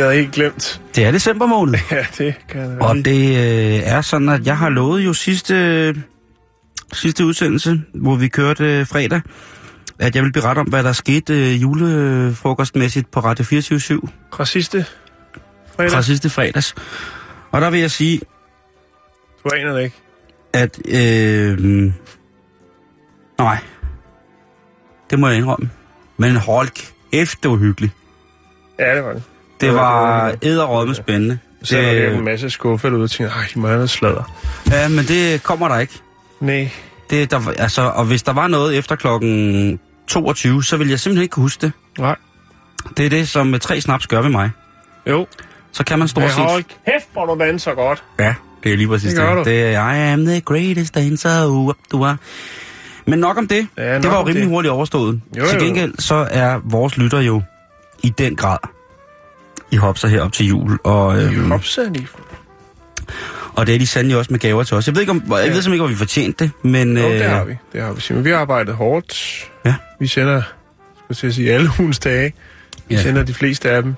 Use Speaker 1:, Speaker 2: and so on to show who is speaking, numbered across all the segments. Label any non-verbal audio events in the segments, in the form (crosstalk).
Speaker 1: Det havde jeg helt glemt.
Speaker 2: det er december måned. (laughs)
Speaker 1: Ja, det kan jeg
Speaker 2: Og det øh, er sådan, at jeg har lovet jo sidste, sidste udsendelse, hvor vi kørte øh, fredag, at jeg vil berette om, hvad der skete øh, julefrokostmæssigt på Radio 24
Speaker 1: Fra sidste fredag.
Speaker 2: fra sidste fredags. Og der vil jeg sige,
Speaker 1: Du aner det ikke.
Speaker 2: at... Øh, nej, det må jeg indrømme. Men hold kæft, det var hyggeligt.
Speaker 1: Ja, det var det.
Speaker 2: Det var
Speaker 1: det det.
Speaker 2: æderrømme spændende.
Speaker 1: Så er der en masse skuffer derude og tænker, ej, de må have sladder.
Speaker 2: Ja, men det kommer der ikke.
Speaker 1: Nej,
Speaker 2: Det, der, altså, og hvis der var noget efter klokken 22, så vil jeg simpelthen ikke kunne huske det.
Speaker 1: nej.
Speaker 2: Det er det, som tre snaps gør ved mig.
Speaker 1: Jo.
Speaker 2: Så kan man stort set...
Speaker 1: hold kæft, hvor du danser godt.
Speaker 2: Ja, det er lige præcis
Speaker 1: Det
Speaker 2: det. er, I am the greatest dancer, uh, du er. Men nok om det.
Speaker 1: Ja,
Speaker 2: det
Speaker 1: nok
Speaker 2: var jo rimelig
Speaker 1: det.
Speaker 2: hurtigt overstået.
Speaker 1: Jo,
Speaker 2: Til gengæld så er vores lytter jo i den grad i hopser her op til jul. Og, øhm,
Speaker 1: Hopsa lige.
Speaker 2: og det er de sandelig også med gaver til os. Jeg ved, ikke, om, jeg ved simpelthen ikke, om vi fortjente det, men...
Speaker 1: Jo,
Speaker 2: øh,
Speaker 1: det har vi. Det har vi. Simon. Vi har arbejdet hårdt.
Speaker 2: Ja.
Speaker 1: Vi sender, skal jeg sige, alle ugens dage. Vi
Speaker 2: Ja.
Speaker 1: sender de fleste af dem.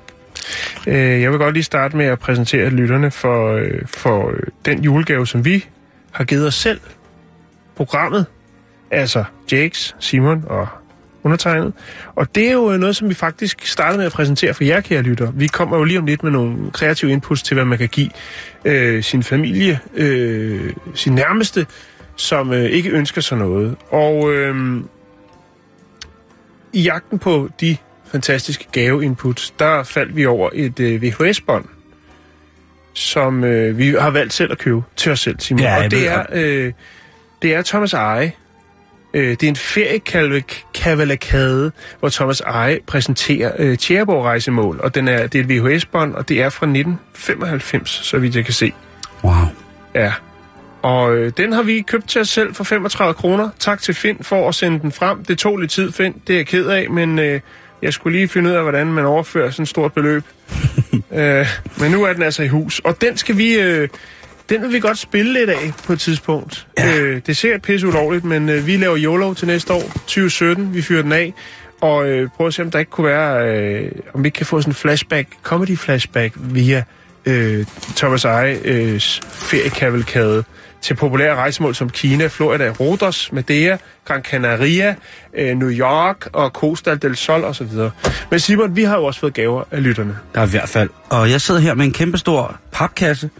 Speaker 1: Øh, Jeg vil godt lige starte med at præsentere lytterne for, øh, for øh, den julegave, som vi har givet os selv. Programmet, altså Jakes, Simon og undertegnet. Og det er jo øh, noget, som vi faktisk startede med at præsentere for jer, kære lytter. Vi kommer jo lige om lidt med nogle kreative inputs til, hvad man kan give øh, sin familie, øh, sin nærmeste, som øh, ikke ønsker sig noget. Og øh, i jagten på de fantastiske gaveinputs, der faldt vi over et øh, VHS-bånd, som øh, vi har valgt selv at købe til os selv, Simon.
Speaker 2: Ja,
Speaker 1: og det er, øh, det er Thomas Eje. Øh, det er en feriekavalkade, hvor Thomas Eje præsenterer øh, Tjæreborg-rejsemål, og den er, det er et VHS-bånd, og det er fra 1995, så vidt jeg kan se.
Speaker 2: Wow.
Speaker 1: Ja. Og øh, den har vi købt til os selv for 35 kroner. Tak til Finn for at sende den frem. Det tog lidt tid, Finn. Det er jeg ked af, men øh, jeg skulle lige finde ud af, hvordan man overfører sådan et stort beløb. (laughs) øh, men nu er den altså i hus. Og den skal vi... Øh, den vil vi godt spille lidt af på et tidspunkt.
Speaker 2: Ja.
Speaker 1: Øh, det ser pisse ulovligt, men øh, vi laver YOLO til næste år, 2017. Vi fyrer den af. Og øh, prøv at se, om der ikke kunne være... Øh, om vi ikke kan få sådan en flashback, comedy flashback via øh, Thomas Ejes feriekavalkade til populære rejsemål som Kina, Florida, Rhodos, Madeira, Gran Canaria, øh, New York og Costa del Sol osv. Men Simon, vi har jo også fået gaver af lytterne.
Speaker 2: Der er i hvert fald. Og jeg sidder her med en kæmpestor papkasse.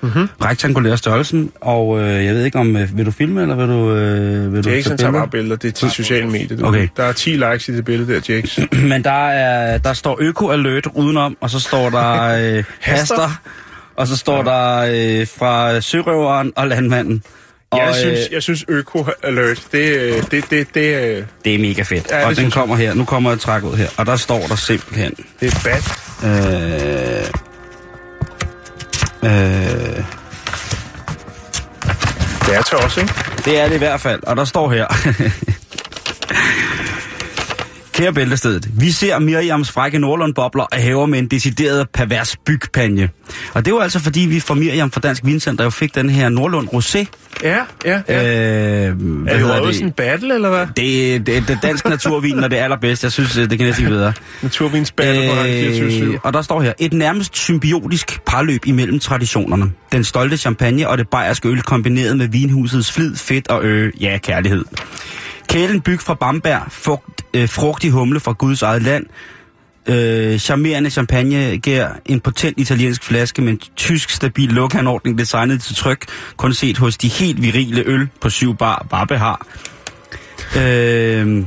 Speaker 2: Mm-hmm. Rektangulær størrelsen. Og øh, jeg ved ikke om, øh, vil du filme, eller vil du... Øh, vil
Speaker 1: er
Speaker 2: du tage
Speaker 1: tager bare billeder, det er til sociale medier.
Speaker 2: Okay.
Speaker 1: Der er 10 likes i det billede der, Jakes. (clears throat)
Speaker 2: Men der, er, der står øko-alert udenom, og så står der (laughs) øh, haster, og så står der øh, fra sørøveren og landmanden. Og,
Speaker 1: jeg,
Speaker 2: øh,
Speaker 1: synes, jeg synes øko-alert, det, øh, det, det, det, øh,
Speaker 2: det er mega fedt.
Speaker 1: Ja,
Speaker 2: Ja, og den kommer her. Nu kommer jeg træk ud her. Og der står der simpelthen...
Speaker 1: det er bad.
Speaker 2: Øh, øh,
Speaker 1: Det er til os, ikke?
Speaker 2: Det er det i hvert fald, og der står her. (laughs) Kære bæltestedet, vi ser Miriams frække Nordlund-bobler og hæver med en decideret pervers bygpanje. Og det var altså fordi, vi fra Miriam fra Dansk Vincenter jo fik den her Nordlund Rosé.
Speaker 1: Ja, ja, ja.
Speaker 2: Øh,
Speaker 1: er
Speaker 2: hvad
Speaker 1: det
Speaker 2: hedder
Speaker 1: jo sådan en battle, eller hvad?
Speaker 2: Det, det, det dansk naturvin, når det er allerbedst. Jeg synes, det kan næsten ikke videre. (laughs)
Speaker 1: Naturvins battle på Radio 24
Speaker 2: og der står her, et nærmest symbiotisk parløb imellem traditionerne. Den stolte champagne og det bayerske øl kombineret med vinhusets flid, fedt og øh, ja, kærlighed. Kælen byg fra Bamberg, frugt, øh, frugtig humle fra Guds eget land, øh, charmerende champagne giver en potent italiensk flaske med en tysk stabil lukanordning designet til tryk, kun set hos de helt virile øl på syv bar Babbe har. Øh,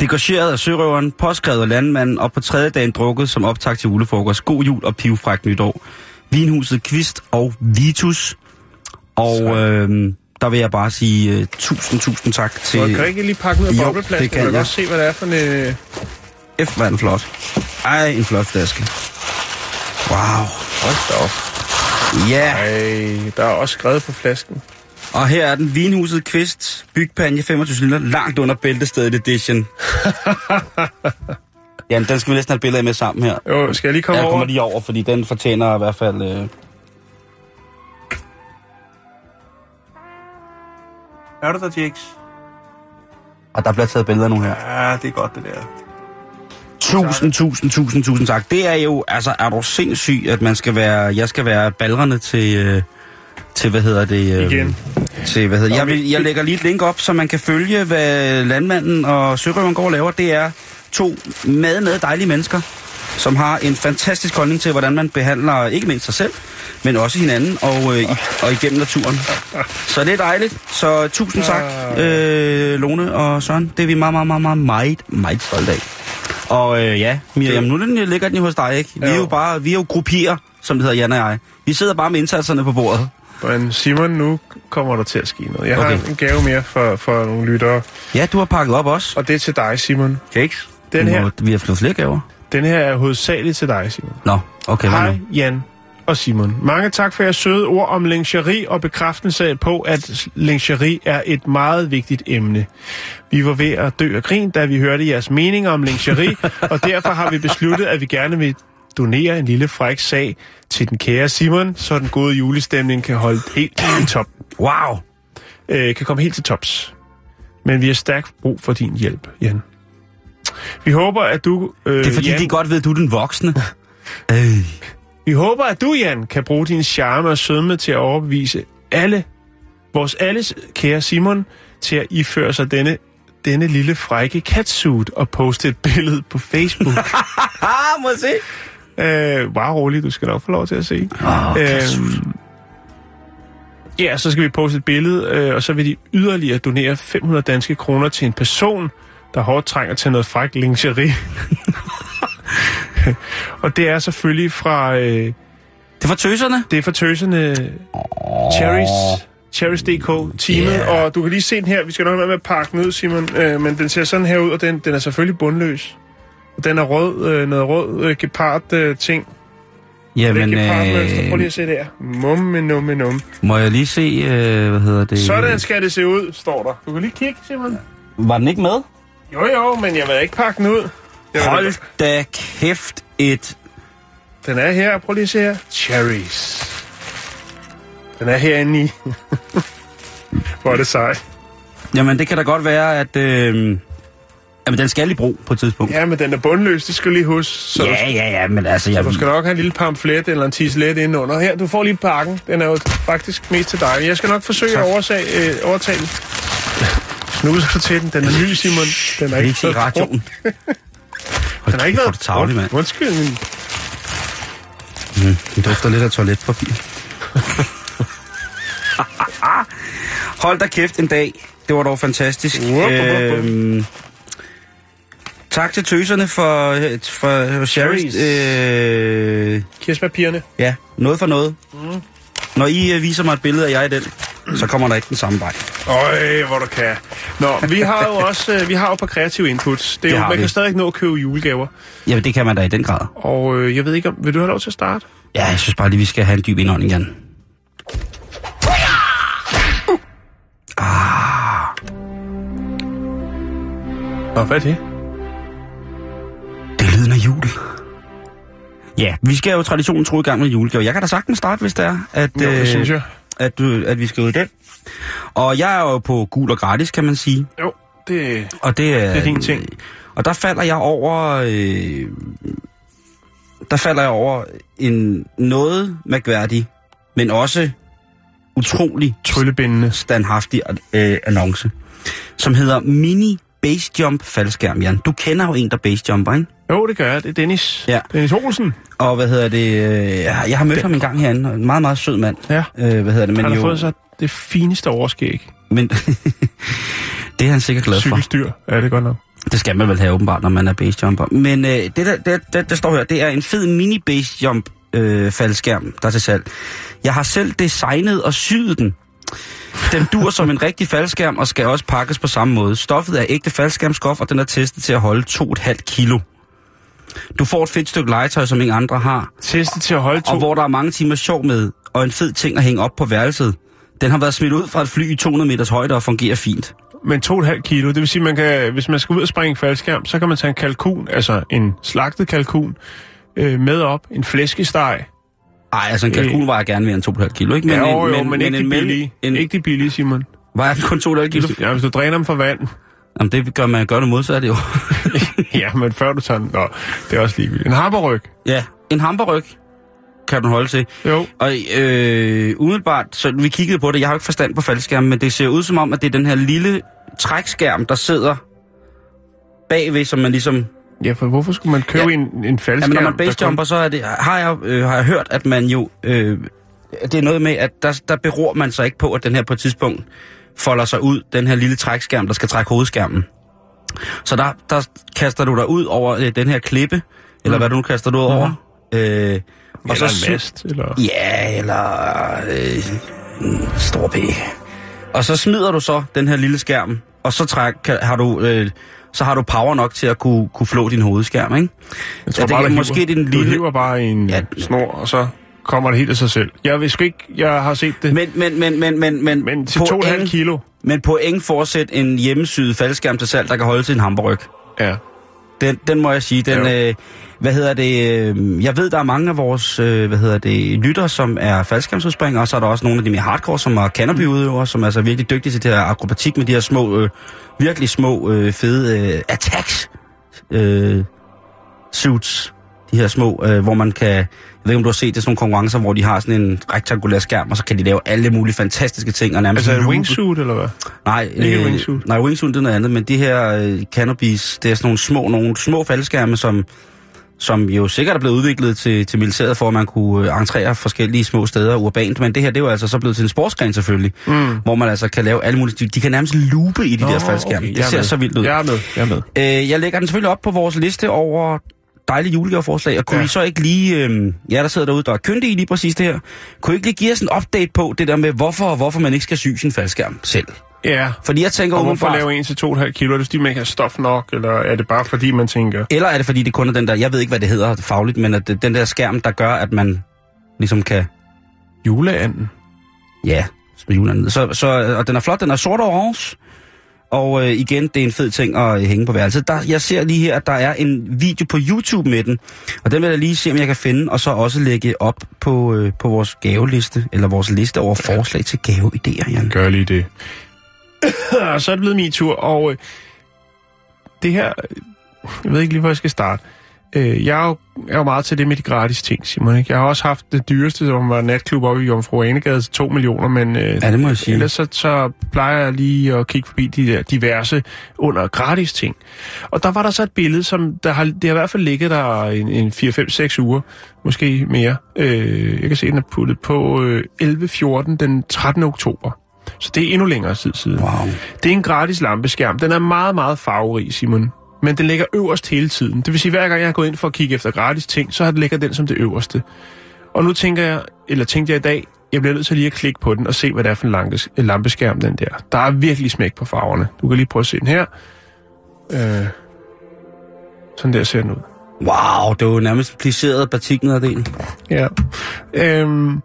Speaker 2: Degageret af sørøveren, påskrevet af landmanden og på tredje dagen drukket som optag til julefrokost. God jul og pivfræk nytår. Vinhuset Kvist og Vitus Og øh, der vil jeg bare sige uh, tusind, tusind tak til...
Speaker 1: Kan jeg ikke lige pakke ud af bobleplasken?
Speaker 2: det kan
Speaker 1: jeg. også se, hvad det er for en... Øh...
Speaker 2: F, er den flot. Ej, en flot flaske. Wow.
Speaker 1: Hold da op.
Speaker 2: Ja,
Speaker 1: Ej, der er også skrevet på flasken.
Speaker 2: og her er den vinhuset Kvist, bygpanje 25 liter, langt under bæltestedet edition. (laughs) ja, den skal vi næsten have et billede af med sammen her.
Speaker 1: Jo, skal jeg lige komme
Speaker 2: Jeg
Speaker 1: over?
Speaker 2: kommer lige over, fordi den fortjener i hvert fald... Øh...
Speaker 1: Er du der, Jakes?
Speaker 2: Og der bliver taget billeder nu her.
Speaker 1: Ja, det er godt, det der.
Speaker 2: Tusind, tusind, tusind, tusind tak. Det er jo, altså, er du sindssyg, at man skal være, jeg skal være balrende til, øh, til hvad hedder det? Øh,
Speaker 1: Igen.
Speaker 2: Til, hvad hedder Jeg, vil,
Speaker 1: vi-
Speaker 2: jeg lægger lige et link op, så man kan følge, hvad landmanden og sørøveren går og laver. Det er to meget, meget dejlige mennesker, som har en fantastisk holdning til, hvordan man behandler ikke mindst sig selv, men også hinanden og, øh, i, og igennem naturen. Så det er dejligt. Så tusind tak, øh, Lone og Søren. Det er vi meget, meget, meget, meget, meget, meget stolte af. Og øh, ja, Miriam, nu er ligger den jo hos dig, ikke? Vi er
Speaker 1: Jo.
Speaker 2: bare, vi er jo gruppier, som det hedder Jan og jeg. Vi sidder bare med indsatserne på bordet.
Speaker 1: Men Simon, nu kommer der til at ske noget. Jeg
Speaker 2: Okay.
Speaker 1: har en gave mere for, for nogle lyttere,
Speaker 2: Ja, du har pakket op også.
Speaker 1: og det er til dig, Simon.
Speaker 2: Cakes.
Speaker 1: Den her,
Speaker 2: Vi har fået flere gaver.
Speaker 1: Den her er hovedsageligt til dig, Simon.
Speaker 2: Nå, okay,
Speaker 1: Hej? Jan og Simon. Mange tak for jeres søde ord om lingerie og bekræftelse på, at lingerie er et meget vigtigt emne. Vi var ved at dø af grin, da vi hørte jeres meninger om lingerie, (laughs) og derfor har vi besluttet, at vi gerne vil donere en lille fræk sag til den kære Simon, så den gode julestemning kan holde helt i top.
Speaker 2: Wow!
Speaker 1: Øh, kan komme helt til tops. Men vi har stærkt brug for din hjælp, Jan. Vi håber, at du... Øh,
Speaker 2: Det er fordi,
Speaker 1: Jan,
Speaker 2: de godt ved, at du er den voksne. (laughs) øh.
Speaker 1: Vi håber, at du, Jan, kan bruge din charme og sødme til at overbevise alle, vores alles kære Simon, til at iføre sig denne, denne lille frække catsuit og poste et billede på Facebook. (laughs)
Speaker 2: Må jeg se?
Speaker 1: øh, bare rolig, du skal nok få lov til at se.
Speaker 2: Åh, catsuit.
Speaker 1: ja, så skal vi poste et billede, øh, og så vil de yderligere donere 500 danske kroner til en person, der hårdt trænger til noget fræk lingerie. (laughs) og det er selvfølgelig fra... Øh,
Speaker 2: Det var tøserne.
Speaker 1: Det er for tøserne Cherries. Cherries.dk teamet,
Speaker 2: Yeah.
Speaker 1: og du kan lige se den her. Vi skal nok være med at pakke den ud, Simon, øh, men den ser sådan her ud, og den, den er selvfølgelig bundløs. Og den er rød, øh, noget rød øh, gepard øh, ting.
Speaker 2: Jamen,
Speaker 1: det er gepardmønster. Prøv lige
Speaker 2: øh,
Speaker 1: at se der. Mumme, numme, num.
Speaker 2: må jeg lige se, øh, hvad hedder det?
Speaker 1: Sådan skal det se ud, står der. Du kan lige kigge, Simon.
Speaker 2: Var den ikke med?
Speaker 1: Jo, jo, men jeg vil ikke pakke den ud. Jeg vil
Speaker 2: Hold da kæft et...
Speaker 1: Den er her. Prøv lige at se her. Cherries. Den er herinde i. (laughs) Hvor er det sejt.
Speaker 2: Jamen, det kan da godt være, at... Øh... Jamen, den skal i brug på et tidspunkt.
Speaker 1: Ja, men den er bundløs, det skal du lige huske. Så
Speaker 2: ja, ja, ja, men altså... Jeg...
Speaker 1: Du skal nok have en lille pamflet eller en tislet indenunder. Her, du får lige pakken. Den er jo faktisk mest til dig. Jeg skal nok forsøge
Speaker 2: Tak.
Speaker 1: at oversage, øh, overtale den. Snuse for til den. Den er ny, Simon. Den er
Speaker 2: ikke se i radioen.
Speaker 1: Den har ikke været
Speaker 2: tavlig, mand.
Speaker 1: Undskyld, men
Speaker 2: Mm, det dufter lidt af toiletpapir. (laughs) Hold da kæft en dag. Det var dog fantastisk.
Speaker 1: Wup.
Speaker 2: Øhm, tak til tøserne for, for Sherry's. Øh,
Speaker 1: kirsebærpigerne.
Speaker 2: ja, noget for noget. Når I øh, viser mig et billede af jer i den, så kommer der ikke den samme vej.
Speaker 1: Øj, hvor du kan. Nå, vi har jo (laughs) også øh, vi har jo på kreative inputs. Det er
Speaker 2: Det
Speaker 1: jo, man
Speaker 2: vi.
Speaker 1: kan stadig nå at købe julegaver.
Speaker 2: Jamen, det kan man da i den grad.
Speaker 1: Og øh, jeg ved ikke, om, vil du have lov til at starte?
Speaker 2: Ja, jeg synes bare lige, vi skal have en dyb indånding igen.
Speaker 1: Nå, hvad er det?
Speaker 2: Det er lyden af jul. Ja, vi skal jo traditionen tro i gang med julegave. Jeg kan da sagtens starte, hvis det er, at,
Speaker 1: Jo, det synes jeg.
Speaker 2: At, du, at vi skal ud i den. Og jeg er jo på gul og gratis, kan man sige.
Speaker 1: Jo, det...
Speaker 2: Og det er,
Speaker 1: Det er din ting.
Speaker 2: Og der falder jeg over... Øh, der falder jeg over en noget mærkværdig, men også utrolig
Speaker 1: Tryllebindende.
Speaker 2: standhaftig øh, annonce, som hedder Mini Base Jump faldskærm, Jan. Du kender jo en, der base jumper, ikke?
Speaker 1: Jo, det gør jeg. Det er Dennis.
Speaker 2: Ja.
Speaker 1: Dennis Olsen.
Speaker 2: Og hvad hedder det? Øh, jeg har mødt ham en gang herinde. En meget, meget sød mand.
Speaker 1: Ja.
Speaker 2: Øh, hvad hedder det? Men
Speaker 1: Han har
Speaker 2: jo,
Speaker 1: fået sig det fineste overskæg.
Speaker 2: Men (laughs) det er han sikkert glad for.
Speaker 1: Cykelstyr. Ja, det er godt nok.
Speaker 2: Det skal man vel have åbenbart, når man er basejumper. Men øh, det, der, det, det, der står her, det er en fed mini basejump øh, faldskærm, der er til salg. Jeg har selv designet og syet den, Den dur som en rigtig faldskærm og skal også pakkes på samme måde. Stoffet er ægte faldskærmstof, og den er testet til at holde 2,5 kilo. Du får et fedt stykke legetøj, som ingen andre har,
Speaker 1: Testet til at holde to.
Speaker 2: og hvor der er mange timer sjov med, og en fed ting at hænge op på værelset. Den har været smidt ud fra et fly i 200 meters højde og fungerer fint.
Speaker 1: Men 2,5 kilo, det vil sige, man kan, hvis man skal ud og springe faldskærm, så kan man tage en kalkun, altså en slagtet kalkun, øh, med op, en flæskesteg.
Speaker 2: Ej, altså en kalkun vejer gerne mere end 2,5 kilo, ikke?
Speaker 1: Men, ja, jo, jo, men, men ikke
Speaker 2: en
Speaker 1: de billige.
Speaker 2: En,
Speaker 1: Ikke de billige, Simon.
Speaker 2: vejer den kun 2,5 kilo?
Speaker 1: Ja, hvis du dræner dem for vand.
Speaker 2: Jamen, det gør man gør det modsatte jo. (laughs)
Speaker 1: ja, men før du tager den. Nå, det er også ligegyldigt. En hammerryg.
Speaker 2: ja, en hamperryg kan du holde til.
Speaker 1: Jo.
Speaker 2: Og øh, umiddelbart, så vi kiggede på det, jeg har jo ikke forstand på faldskærmen, men det ser ud som om, at det er den her lille trækskærm, der sidder bagved, som man ligesom...
Speaker 1: Ja, for hvorfor skulle man købe
Speaker 2: Ja.
Speaker 1: en, en faldskærm?
Speaker 2: Jamen, når man basejumper, så er det, har, jeg, øh, har jeg hørt, at man jo... Øh, det er noget med, at der, der beror man så ikke på, at den her på et tidspunkt folder sig ud, den her lille trækskærm, der skal trække hovedskærmen. Så der, der kaster du dig ud over øh, den her klippe, eller
Speaker 1: Mm.
Speaker 2: hvad du nu kaster du ud over. Øh,
Speaker 1: Eller
Speaker 2: og så
Speaker 1: en mast, eller...
Speaker 2: Ja, eller øh, en stor P. Og så smider du så den her lille skærm, og så træk, kan, har du... Øh, så har du power nok til at kunne, kunne flå din hovedskærm, ikke?
Speaker 1: Jeg
Speaker 2: Ja, det kan-
Speaker 1: du
Speaker 2: måske
Speaker 1: hiver,
Speaker 2: det er en
Speaker 1: Du
Speaker 2: lille-
Speaker 1: hiver bare en
Speaker 2: ja.
Speaker 1: snor, og så kommer det helt af sig selv. Jeg vil ikke... Jeg har set det. Men,
Speaker 2: Men, men, men, men, men, men,
Speaker 1: til 2,5 kilo.
Speaker 2: men point fortsæt en hjemmesyet faldskærm til salg, der kan holde til en hamburg.
Speaker 1: Ja.
Speaker 2: Den, den må jeg sige, den,
Speaker 1: Jo.
Speaker 2: øh, hvad hedder det, øh, jeg ved, der er mange af vores, øh, hvad hedder det, lytter, som er faldskærmsudspringere, og så er der også nogle af de mere hardcore, som er canopy-udøvere, som er altså virkelig dygtige til det her akrobatik med de her små, øh, virkelig små, øh, fede øh, attacks øh, suits. De her små, øh, hvor man kan, jeg ved ikke, om du har set det, sådan nogle konkurrencer, hvor de har sådan en rektangulær skærm, og så kan de lave alle mulige fantastiske ting. Og nærmest
Speaker 1: Altså en wingsuit, eller hvad?
Speaker 2: Nej,
Speaker 1: Ikke
Speaker 2: øh,
Speaker 1: wingsuit.
Speaker 2: Nej, wingsuit det er noget andet, men de her øh, cannabis, det er sådan nogle små, nogle små faldskærme, som, som jo sikkert er blevet udviklet til, til militæret, for at man kunne øh, entrere forskellige små steder urbant, men det her, det er jo altså så blevet til en sportsgren selvfølgelig,
Speaker 1: Mm.
Speaker 2: hvor man altså kan lave alle mulige, de, kan nærmest loope i de
Speaker 1: Nå,
Speaker 2: der faldskærme.
Speaker 1: okay,
Speaker 2: det
Speaker 1: jeg er
Speaker 2: ser
Speaker 1: med.
Speaker 2: så vildt ud.
Speaker 1: Jeg er med, jeg er med.
Speaker 2: Øh, jeg lægger den selvfølgelig op på vores liste over dejlige julegaveforslag, og kunne
Speaker 1: Ja.
Speaker 2: I så ikke lige, øh, ja, der sidder derude, der er kyndige i lige præcis det her, kunne I ikke lige give os en update på det der med, hvorfor, hvorfor man ikke skal sy sin faldskærm selv?
Speaker 1: Ja.
Speaker 2: Fordi jeg tænker
Speaker 1: Og hvorfor lave en til 2,5 kilo? Er det fordi, man ikke har stof nok, eller er det bare fordi, man tænker...
Speaker 2: Eller er det fordi, det kun er den der, jeg ved ikke, hvad det hedder fagligt, men at det, den der skærm, der gør, at man ligesom kan,
Speaker 1: Juleanden.
Speaker 2: ja, smide julen Så, så, og den er flot, den er sort og orange. Og øh, igen, det er en fed ting at øh, hænge på værelset. Der, jeg ser lige her, at der er en video på YouTube med den. Og den vil jeg lige se, om jeg kan finde, og så også lægge op på, øh, på vores gaveliste, eller vores liste over forslag til gaveidéer, Jan.
Speaker 1: Gør lige det. (coughs) så er det blevet min tur, og øh, det her... Jeg ved ikke lige, hvor jeg skal starte. Øh, jeg er, jo, jeg er jo meget til det med de gratis ting, Simon. Ikke? Jeg har også haft det dyreste, som var natklub oppe i Jomfru Anegade til 2 millioner, men øh,
Speaker 2: Ja, det må jeg sige.
Speaker 1: ellers så, så plejer jeg lige at kigge forbi de der diverse under gratis ting. Og der var der så et billede, som der har, det har i hvert fald ligget der en, en 4-5-6 uger, måske mere. Øh, jeg kan se, den er puttet på øh, 11.14 den 13. oktober. Så det er endnu længere tid siden.
Speaker 2: Wow.
Speaker 1: Det er en gratis lampeskærm. Den er meget, meget farverig, Simon. Men den ligger øverst hele tiden. Det vil sige, hver gang jeg har gået ind for at kigge efter gratis ting, så har den ligger den som det øverste. Og nu tænker jeg, eller tænkte jeg i dag, jeg bliver nødt til lige at klikke på den og se, hvad det er for en en lampeskærm, den der. Der er virkelig smæk på farverne. Du kan lige prøve at se den her. Øh, sådan der ser den ud.
Speaker 2: Wow, det var jo nærmest pliceret batiknederdel.
Speaker 1: Ja. Øhm,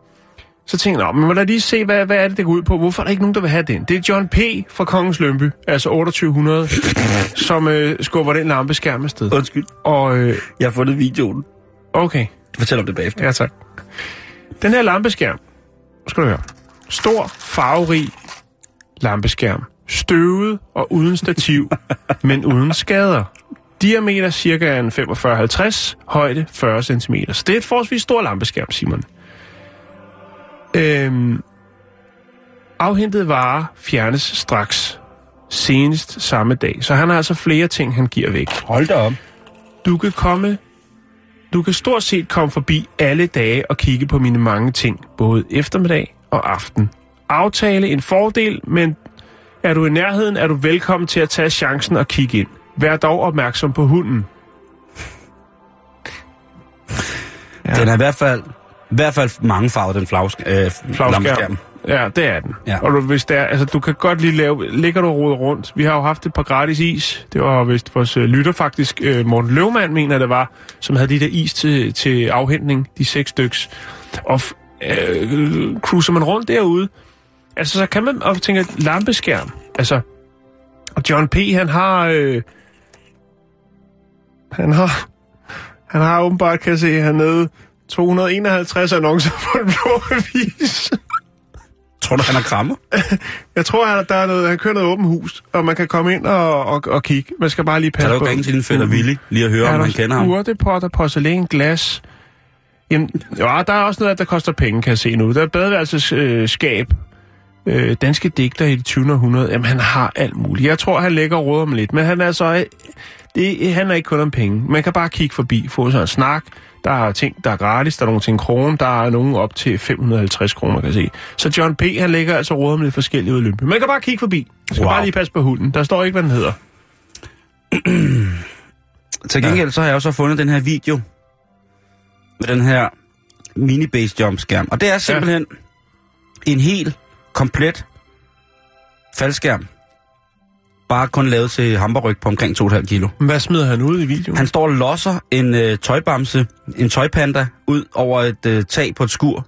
Speaker 1: så tænkte jeg, "Nå, men må da lige se, hvad, hvad er det, det går ud på? Hvorfor er der ikke nogen, der vil have den? Det er John P. fra Kongens Lønby, altså 2800, (laughs) som øh, skubber den lampeskærm afsted.
Speaker 2: Undskyld,
Speaker 1: Og øh,
Speaker 2: jeg har fundet videoen.
Speaker 1: okay,
Speaker 2: Fortæl om det bagefter.
Speaker 1: ja tak. Den her lampeskærm, skal du høre, stor, farverig lampeskærm, støvet og uden stativ, (laughs) men uden skader. Diameter cirka en 45-50, højde 40 cm. Så det er et forholdsvis stor lampeskærm, Simon. Øhm, afhentet varer fjernes straks, senest samme dag. Så han har altså flere ting, han giver væk.
Speaker 2: Hold da op.
Speaker 1: Du kan komme... Du kan stort set komme forbi alle dage og kigge på mine mange ting, både eftermiddag og aften. Aftale en fordel, men er du i nærheden, er du velkommen til at tage chancen og kigge ind. Vær dog opmærksom på hunden.
Speaker 2: Ja. Den er i hvert fald, i hvert fald mange farver, den flag, øh, lampeskærm.
Speaker 1: Ja, det er den.
Speaker 2: Ja.
Speaker 1: Og du, hvis der, altså, du kan godt lige lave... Ligger du og roder rundt? Vi har jo haft et par gratis is. Det var vist vores øh, lytter faktisk, øh, Morten Løvmand mener det var, som havde de der is til, til afhentning, de seks styks. Og øh, cruiser man rundt derude, altså så kan man og tænke, lampeskærm. Altså, og John P., han har... Øh, han har... Han har åbenbart, kan jeg se hernede, 251 annoncer på en blå avis.
Speaker 2: Tror du, han er krammer? (laughs)
Speaker 1: Jeg tror, han, der er noget, han kører noget åbent hus, og man kan komme ind og, og, og kigge. Man skal bare lige passe
Speaker 2: Kan du
Speaker 1: på.
Speaker 2: ringe til din fætter Willy, lige at høre, om han kender ham?
Speaker 1: Urtepotter, porcelæn, glas. Jamen, ja, der er også noget, der koster penge, kan jeg se nu. Der er badeværelsesskab. Øh, skab. øh, danske digter i det 20. århundrede. Jamen, han har alt muligt. Jeg tror, han lægger råd om lidt, men han er så... Det handler ikke kun om penge. Man kan bare kigge forbi, få sådan en snak. Der er ting, der er gratis, der er nogle til en krone, der er nogen op til 550 kroner, kan jeg se. Så John P., han lægger altså råd lidt forskellige udløb. Man kan bare kigge forbi. Man skal
Speaker 2: Wow.
Speaker 1: bare lige passe på hunden. Der står ikke, hvad den hedder. (clears throat)
Speaker 2: Til gengæld så har jeg også fundet den her video med den her mini-base jump skærm. Og det er simpelthen ja. en helt komplet faldskærm. Bare kun lavet til hamperryg på omkring 2,5 kilo.
Speaker 1: Hvad smider han ud i videoen?
Speaker 2: Han står og losser en øh, tøjbamse, en tøjpanda, ud over et øh, tag på et skur.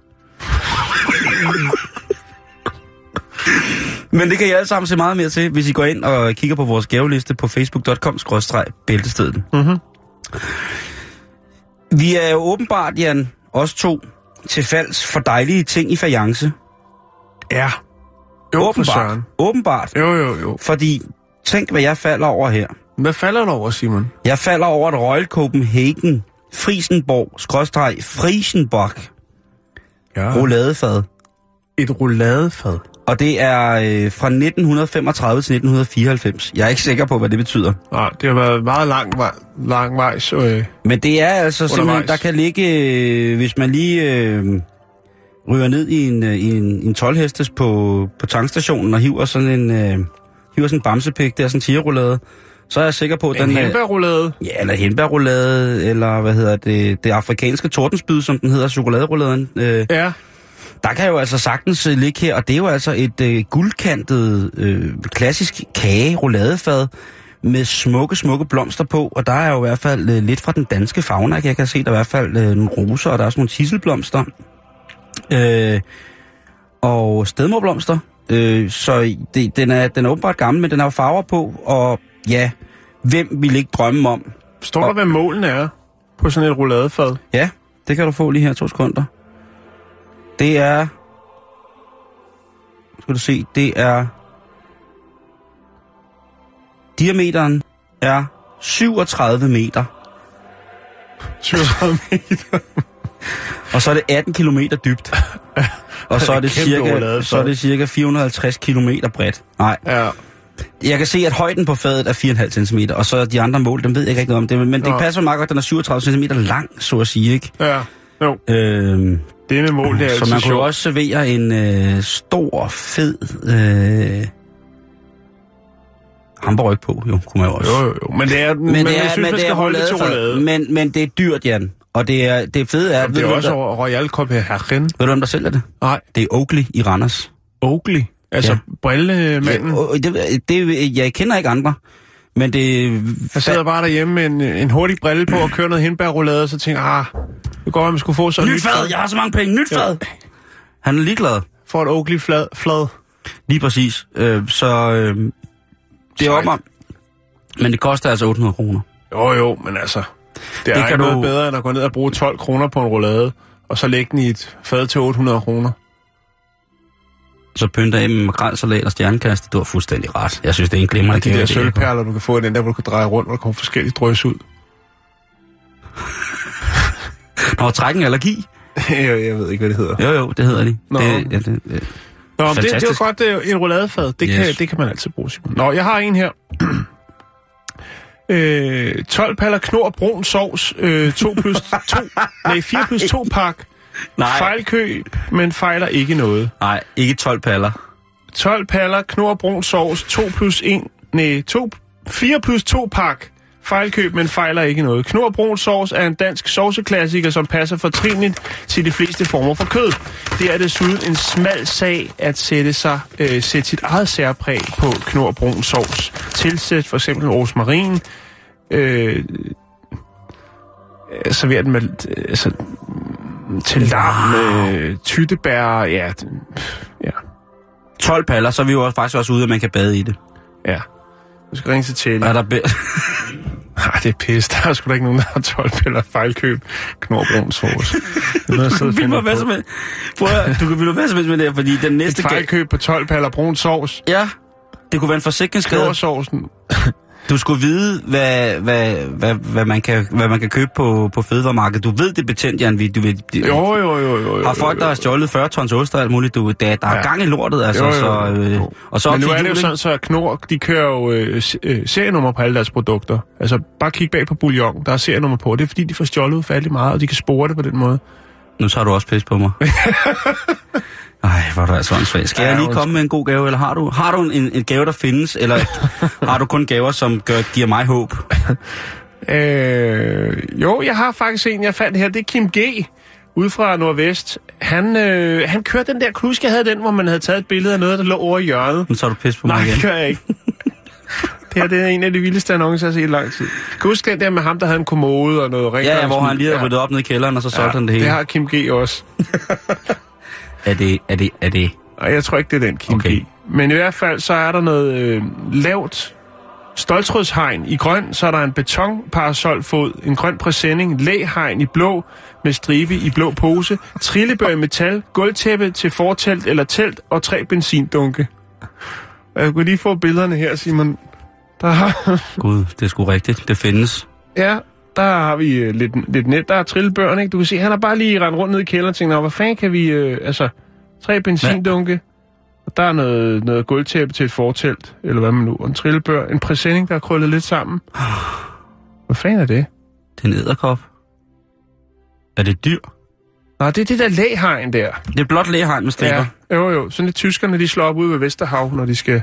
Speaker 2: Men det kan I alle sammen se meget mere til, hvis I går ind og kigger på vores gaveliste på facebook.com-bæltestedet.
Speaker 1: Mhm.
Speaker 2: Vi er jo åbenbart, Jan, os to, til falds for dejlige ting i fajance.
Speaker 1: Ja. Jo,
Speaker 2: åbenbart. Åbenbart.
Speaker 1: Jo, jo, jo.
Speaker 2: Fordi, tænk hvad jeg falder over her.
Speaker 1: Hvad falder der over, Simon?
Speaker 2: Jeg falder over et Royal Copenhagen Friesenborg, skråstreg, Friesenborg,
Speaker 1: Ja.
Speaker 2: rouladefad.
Speaker 1: Et rouladefad.
Speaker 2: Og det er øh, fra 1935 til 1994. Jeg er ikke sikker på, hvad det betyder.
Speaker 1: Nej, det har været meget lang, vej, lang vej, så... Øh,
Speaker 2: Men det er altså simpelthen,
Speaker 1: Undervejs.
Speaker 2: der kan ligge, øh, hvis man lige øh, ryger ned i en, øh, i en, en 12 hestes på, på tankstationen og hiver sådan en, øh, hiver sådan en bamsepik, der er sådan en tigerroulade, så er jeg sikker på, at
Speaker 1: en
Speaker 2: den
Speaker 1: hembærroulade.
Speaker 2: Ja, eller hindbærroulade, eller hvad hedder det, det afrikanske tordenspyd, som den hedder, chokoladerouladen. Øh,
Speaker 1: Ja.
Speaker 2: der kan jo altså sagtens øh, ligge her, og det er jo altså et øh, guldkantet, øh, klassisk kage-rouladefad med smukke, smukke blomster på, og der er jo i hvert fald øh, lidt fra den danske fauna, jeg kan se, der er i hvert fald øh, nogle roser, og der er også nogle tisselblomster, øh, og stedmorblomster, øh, så det, den, er, den er åbenbart gammel, men den har farver på, og ja, hvem ville ikke drømme om?
Speaker 1: Står der, hvad målene er på sådan et rouladefad?
Speaker 2: Ja, det kan du få lige her to sekunder. Det er... Skal du se, det er... Diameteren er 37 meter, (laughs)
Speaker 1: 37 meter.
Speaker 2: Og så er det 18 kilometer dybt. Og så er det, cirka, så er det cirka 450 kilometer bredt. Nej,
Speaker 1: Ja.
Speaker 2: jeg kan se, at højden på fadet er 4,5 cm, og så de andre mål, dem ved jeg ikke noget om. Det, men det
Speaker 1: Nå.
Speaker 2: passer meget godt, den er 37 cm lang, så at sige, ikke?
Speaker 1: Ja. Jo,
Speaker 2: Øhm,
Speaker 1: det med mål, det er
Speaker 2: Så man kunne jo
Speaker 1: sjovt.
Speaker 2: også servere en øh, stor, fed øh, hamburg på, jo, kunne man jo også.
Speaker 1: Jo, jo, jo. Men det er, men,
Speaker 2: Men, det
Speaker 1: jeg
Speaker 2: er,
Speaker 1: synes,
Speaker 2: men
Speaker 1: man
Speaker 2: det
Speaker 1: skal
Speaker 2: er
Speaker 1: holde det
Speaker 2: roulade. men, men det er dyrt, Jan. Og det er det fede er,
Speaker 1: Jamen, det
Speaker 2: du,
Speaker 1: er også
Speaker 2: der,
Speaker 1: Royal Copenhagen.
Speaker 2: ved du, hvem der sælger det?
Speaker 1: Nej,
Speaker 2: Det er Oakley i Randers.
Speaker 1: Oakley. Altså
Speaker 2: Ja.
Speaker 1: ja. brillemanden.
Speaker 2: Ja, og det, det, jeg kender ikke andre, men det...
Speaker 1: Jeg sidder bare derhjemme med en, en hurtig brille på og kører noget hindbærroulade, og så tænker ah, det går, at man skulle få sådan
Speaker 2: Nyt fad! Jeg har så mange penge! Nyt fad! Han er ligeglad.
Speaker 1: For et Oakley flad. flad.
Speaker 2: Lige præcis. Øh, så øh, det er om. Men det koster altså 800 kroner.
Speaker 1: Jo, jo, men altså, det er
Speaker 2: kan
Speaker 1: ikke noget
Speaker 2: du-
Speaker 1: bedre, end at gå ned og bruge 12 kroner på en roulade, og så lægge den i et fad til 800 kroner.
Speaker 2: Så pynter jeg med makrelsalat og stjernekast. Du har fuldstændig ret. Jeg synes, det er en glimrende
Speaker 1: De der
Speaker 2: gave.
Speaker 1: sølvperler, du kan få i den der, hvor du kan dreje rundt, hvor der kommer forskellige drøs ud. (laughs)
Speaker 2: Nå, træk en allergi. (laughs)
Speaker 1: jeg, jeg ved ikke, hvad det hedder.
Speaker 2: Jo, jo, det hedder de.
Speaker 1: Nå.
Speaker 2: Det, ja, det, det.
Speaker 1: Nå, men det, det var
Speaker 2: Fantastisk.
Speaker 1: godt, det er en rouladefad. Det, yes. kan, det kan man altid bruge, Simon. Nå, jeg har en her. (clears throat) øh, 12 paller knor brun sovs, øh, 2 plus (laughs) 2, nej, 4 plus 2 pak.
Speaker 2: Nej.
Speaker 1: Fejlkøb, men fejler ikke noget.
Speaker 2: Nej, ikke 12 paller.
Speaker 1: 12 paller knor brun sovs, 2 plus 1, nej, 2, 4 plus 2 pak. Fejlkøb, men fejler ikke noget. Knor brun sovs er en dansk sovseklassiker, som passer fortrinligt til de fleste former for kød. Det er desuden en smal sag at sætte, sig, øh, sætte sit eget særpræg på knor brun sovs. Tilsæt for eksempel rosmarin, øh, øh, server den med øh, altså, til lam, øh, tyttebær, ja, ja,
Speaker 2: 12 paller, så er vi jo også, faktisk også ude, at man kan bade i det.
Speaker 1: ja. Du skal ringe til Teddy.
Speaker 2: Er der be- (laughs)
Speaker 1: Nej, det er pis. Der er sgu da ikke nogen, der har 12 piller fejlkøb knorbrun og (laughs)
Speaker 2: Vil
Speaker 1: finder
Speaker 2: mig hvad som helst. Prøv at, du kan vil hvad som helst med det her, fordi den næste...
Speaker 1: Et fejlkøb på 12 paller brun sovs.
Speaker 2: Ja, det kunne være en forsikringsskade.
Speaker 1: Knorsovsen. (laughs)
Speaker 2: Du skulle vide, hvad, hvad, hvad, hvad, man, kan, hvad man kan købe på, på fødevaremarkedet. Du ved, det er betændt, Jan. Vi- Du ved, de,
Speaker 1: Jo, jo, jo, jo. jo
Speaker 2: har folk, der har stjålet 40 tons ost og alt muligt, du, der, der er
Speaker 1: Ja.
Speaker 2: gang i lortet, altså.
Speaker 1: Jo, jo,
Speaker 2: Så,
Speaker 1: jo,
Speaker 2: øh,
Speaker 1: jo.
Speaker 2: og så
Speaker 1: Men nu er det jo sådan, så Knor, de kører jo øh, øh, serienummer på alle deres produkter. Altså, bare kig bag på bouillon, der er serienummer på. Det er fordi, de får stjålet ufattelig meget, og de kan spore det på den måde.
Speaker 2: Nu tager du også pis på mig. (laughs) Ej, hvor er du altså åndssvagt. Skal
Speaker 1: Ja,
Speaker 2: jeg lige komme med en god gave, eller har du, har du en, en gave, der findes, eller (laughs) har du kun gaver, som gør, giver mig håb? (laughs)
Speaker 1: Øh, jo, jeg har faktisk en, jeg fandt her. Det er Kim G. ude fra Nordvest. Han, øh, han kørte den der, huske, jeg havde den, hvor man havde taget et billede af noget, der lå over i hjørnet.
Speaker 2: Nu tager du pis på mig
Speaker 1: Nej,
Speaker 2: igen.
Speaker 1: det gør jeg ikke. (laughs) Det her det er en af de vildeste annoncer, jeg har set i lang tid. Kan huske den der med ham, der havde en kommode og noget rent?
Speaker 2: Ja, ja, hvor han lige havde ryddet op ned i kælderen, og så solgte han det hele.
Speaker 1: Det har Kim G også.
Speaker 2: Er det, er det, er det...
Speaker 1: Og jeg tror ikke, det er den Kim
Speaker 2: Okay.
Speaker 1: G. Men i hvert fald, så er der noget øh, lavt stoltrådshegn i grøn, så er der en betonparasolfod, en grøn præsending, læhegn i blå med stribe i blå pose, trillebør i metal, gulvtæppe til fortelt eller telt og tre benzindunke. Jeg kunne lige få billederne her, Simon. Der har,
Speaker 2: Gud, det er sgu rigtigt. Det findes.
Speaker 1: ja, der har vi øh, lidt, lidt net. Der er trillebøren, ikke? Du kan se, han har bare lige rendt rundt ned i kælderen og tænkt, "Nå, hvad fanden kan vi... Øh, altså, tre benzindunke. Og der er noget, noget gulvtæppe til et fortelt, eller hvad man nu. En trillebør, en præsending, der er krøllet lidt sammen. (sighs) Hvad fanden er det?
Speaker 2: Det er en æderkop. Er det dyr?
Speaker 1: Nå, det er det der læhegn der.
Speaker 2: Det er blot lægehegn med striber.
Speaker 1: Ja, jo jo. Sådan lidt tyskerne, de slår op ude ved Vesterhav, når de skal...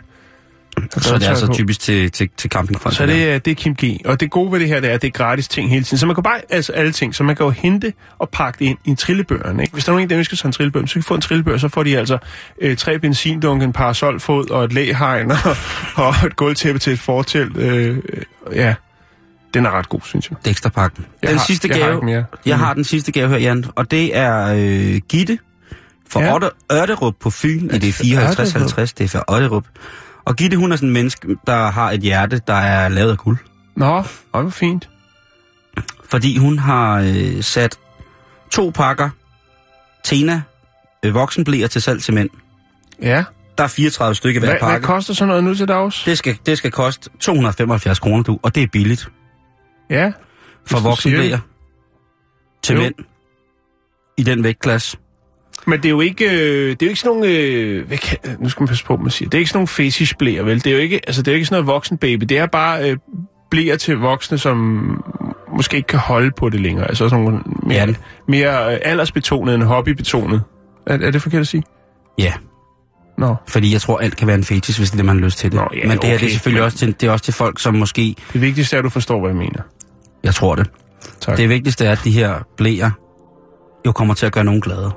Speaker 2: Så er det
Speaker 1: badetøj
Speaker 2: altså
Speaker 1: på.
Speaker 2: typisk til, til, til campingfolk.
Speaker 1: Så det, er- det er Kim G. Og det gode ved det her, det er, at det er gratis ting hele tiden. Så man kan bare, altså alle ting, så man kan jo hente og pakke det ind i en trillebøren. Ikke? Hvis der er nogen, der ønsker sig en trillebør, så kan få en trillebør, så får de altså øh, tre benzindunke, en parasolfod og et læhegn og, (laughs) og et gulvtæppe til et fortelt. Øh, ja, den er ret god, synes jeg.
Speaker 2: Dexterpakken.
Speaker 1: Jeg
Speaker 2: Den
Speaker 1: har-
Speaker 2: sidste
Speaker 1: jeg har
Speaker 2: gave,
Speaker 1: ikke mere.
Speaker 2: jeg har den sidste gave her, Jan, og det er øh, Gitte fra
Speaker 1: Ja.
Speaker 2: Ørterup på Fyn i det
Speaker 1: fra
Speaker 2: 5450. Det er fra Ørterup. Og Gitte, hun er sådan en menneske, der har et hjerte, der er lavet af guld.
Speaker 1: Nå, og hvor fint.
Speaker 2: Fordi hun har øh, sat to pakker Tena øh, voksenblæer til salg til mænd.
Speaker 1: Ja.
Speaker 2: Der er 34 stykker hver
Speaker 1: Hvad, hvad
Speaker 2: pakke.
Speaker 1: koster sådan noget nu til dags?
Speaker 2: Det skal, det skal koste 275 kroner, du, og det er billigt
Speaker 1: Ja.
Speaker 2: for voksenblæer til
Speaker 1: Jo.
Speaker 2: mænd i den vægtklasse.
Speaker 1: Men det er jo ikke, øh, det er jo ikke sådan nogle, øh, hvad kan, nu skal man passe på, man siger. Det er ikke sådan nogle fetish vel? Det er jo ikke, altså det er jo ikke sådan noget voksen baby. Det er bare øh, blæer til voksne, som måske ikke kan holde på det længere. Altså sådan nogle mere,
Speaker 2: Ja.
Speaker 1: mere øh, aldersbetonet end hobbybetonet. Er, er det forkert at sige?
Speaker 2: Ja,
Speaker 1: Nå,
Speaker 2: fordi jeg tror, alt kan være en fetish, hvis det er det, man har lyst til det.
Speaker 1: Nå, ja,
Speaker 2: Men det her det er
Speaker 1: okay,
Speaker 2: selvfølgelig
Speaker 1: men-
Speaker 2: også til, det er også til folk, som måske...
Speaker 1: det vigtigste er, at du forstår, hvad jeg mener.
Speaker 2: Jeg tror det.
Speaker 1: Tak.
Speaker 2: Det vigtigste er, at de her blæer jo kommer til at gøre nogen glade.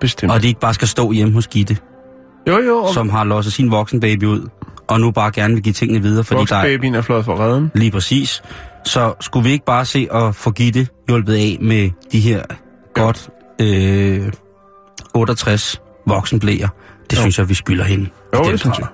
Speaker 1: Bestemt.
Speaker 2: Og at de ikke bare skal stå hjemme hos Gitte,
Speaker 1: jo, jo, og
Speaker 2: som har losset sin voksenbaby ud, og nu bare gerne vil give tingene videre, fordi der er
Speaker 1: voksenbabyen er flot for redden.
Speaker 2: lige præcis. Så skulle vi ikke bare se at få Gitte hjulpet af med de her godt øh, 68 voksenblæer. Det
Speaker 1: Jo.
Speaker 2: synes jeg, vi skylder hende.
Speaker 1: Jo, det synes jeg.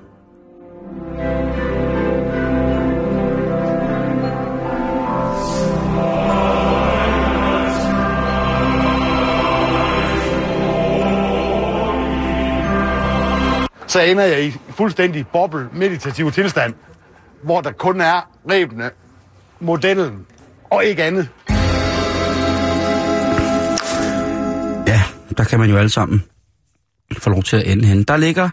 Speaker 3: Så ender jeg i fuldstændig boble meditativ tilstand, hvor der kun er rebene, modellen og ikke andet.
Speaker 2: Ja, der kan man jo alle sammen få lov til at ende henne. Der ligger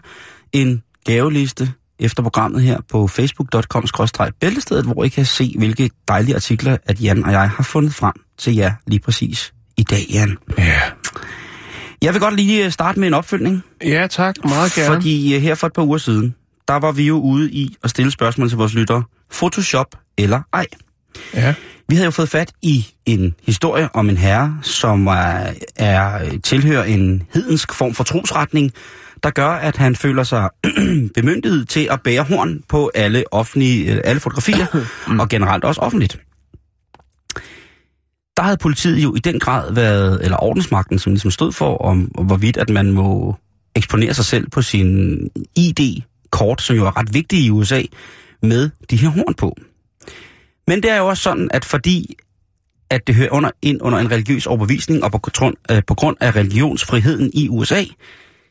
Speaker 2: en gaveliste efter programmet her på facebook.com-bæltestedet, hvor I kan se, hvilke dejlige artikler, at Jan og jeg har fundet frem til jer lige præcis i dag, Jan.
Speaker 1: Ja.
Speaker 2: Jeg vil godt lige øh, starte med en opfølgning,
Speaker 1: ja, tak. Meget gerne.
Speaker 2: fordi øh, her for et par uger siden, der var vi jo ude i at stille spørgsmål til vores lyttere. Photoshop eller ej?
Speaker 1: Ja.
Speaker 2: Vi havde jo fået fat i en historie om en herre, som er, er tilhører en hedensk form for trosretning, der gør, at han føler sig (clears throat) bemyndiget til at bære horn på alle offentlige, øh, alle fotografier, (clears throat) og generelt også offentligt. Der havde politiet jo i den grad været, eller ordensmagten, som ligesom stod for, om, om hvorvidt at man må eksponere sig selv på sin ID-kort, som jo er ret vigtig i USA, med de her horn på. Men det er jo også sådan, at fordi at det hører under, ind under en religiøs overbevisning, og på grund, øh, på grund af religionsfriheden i USA,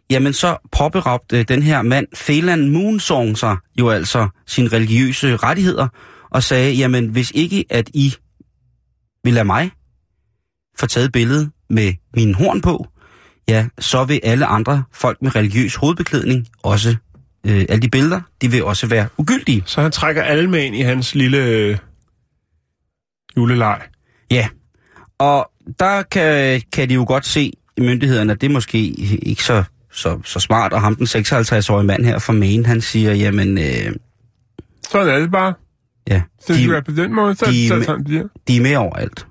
Speaker 2: jamen så påberabte den her mand, Phelan Moonsong, sig jo altså sine religiøse rettigheder, og sagde, jamen hvis ikke at I vil lade mig få taget billede med min horn på, ja, så vil alle andre folk med religiøs hovedbeklædning også, øh, alle de billeder, de vil også være ugyldige.
Speaker 1: Så han trækker alle med ind i hans lille øh, juleleg.
Speaker 2: Ja, og der kan, kan de jo godt se i myndighederne, at det er måske ikke så, så, så smart, og ham den 56-årige mand her fra Maine, han siger, jamen, øh,
Speaker 1: Sådan er det bare.
Speaker 2: Ja,
Speaker 1: Så
Speaker 2: de,
Speaker 1: de, på den måde, så,
Speaker 2: de-
Speaker 1: så, så sådan bliver.
Speaker 2: de er med overalt.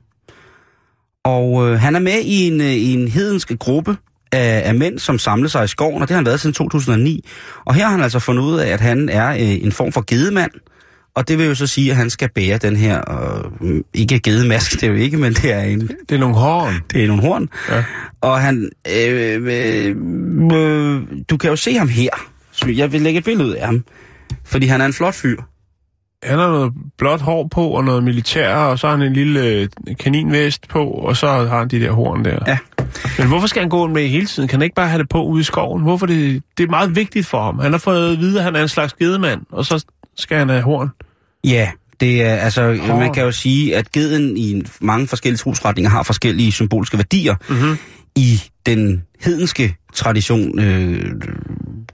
Speaker 2: Og øh, han er med i en, øh, i en hedensk gruppe af, af mænd, som samler sig i skoven, og det har han været siden 2009. Og her har han altså fundet ud af, at han er øh, en form for gedemand, og det vil jo så sige, at han skal bære den her, øh, ikke gedemask, det er jo ikke, men det er en,
Speaker 1: Det er nogle horn.
Speaker 2: det er nogle horn.
Speaker 1: Ja.
Speaker 2: Og han, øh, øh, øh, du kan jo se ham her. Så jeg vil lægge et billede ud af ham, fordi han er en flot fyr.
Speaker 1: Han har noget blåt hår på, og noget militær, og så har han en lille øh, kaninvest på, og så har han de der horn der.
Speaker 2: Ja.
Speaker 1: Men hvorfor skal han gå med hele tiden? Kan han ikke bare have det på ude i skoven? Hvorfor det, det er meget vigtigt for ham. Han har fået at vide, at han er en slags gedemand, og så skal han have horn.
Speaker 2: Ja, det er, altså,
Speaker 1: Hår.
Speaker 2: man kan jo sige, at geden i mange forskellige trosretninger har forskellige symbolske værdier.
Speaker 1: Mm-hmm.
Speaker 2: I den hedenske tradition, øh,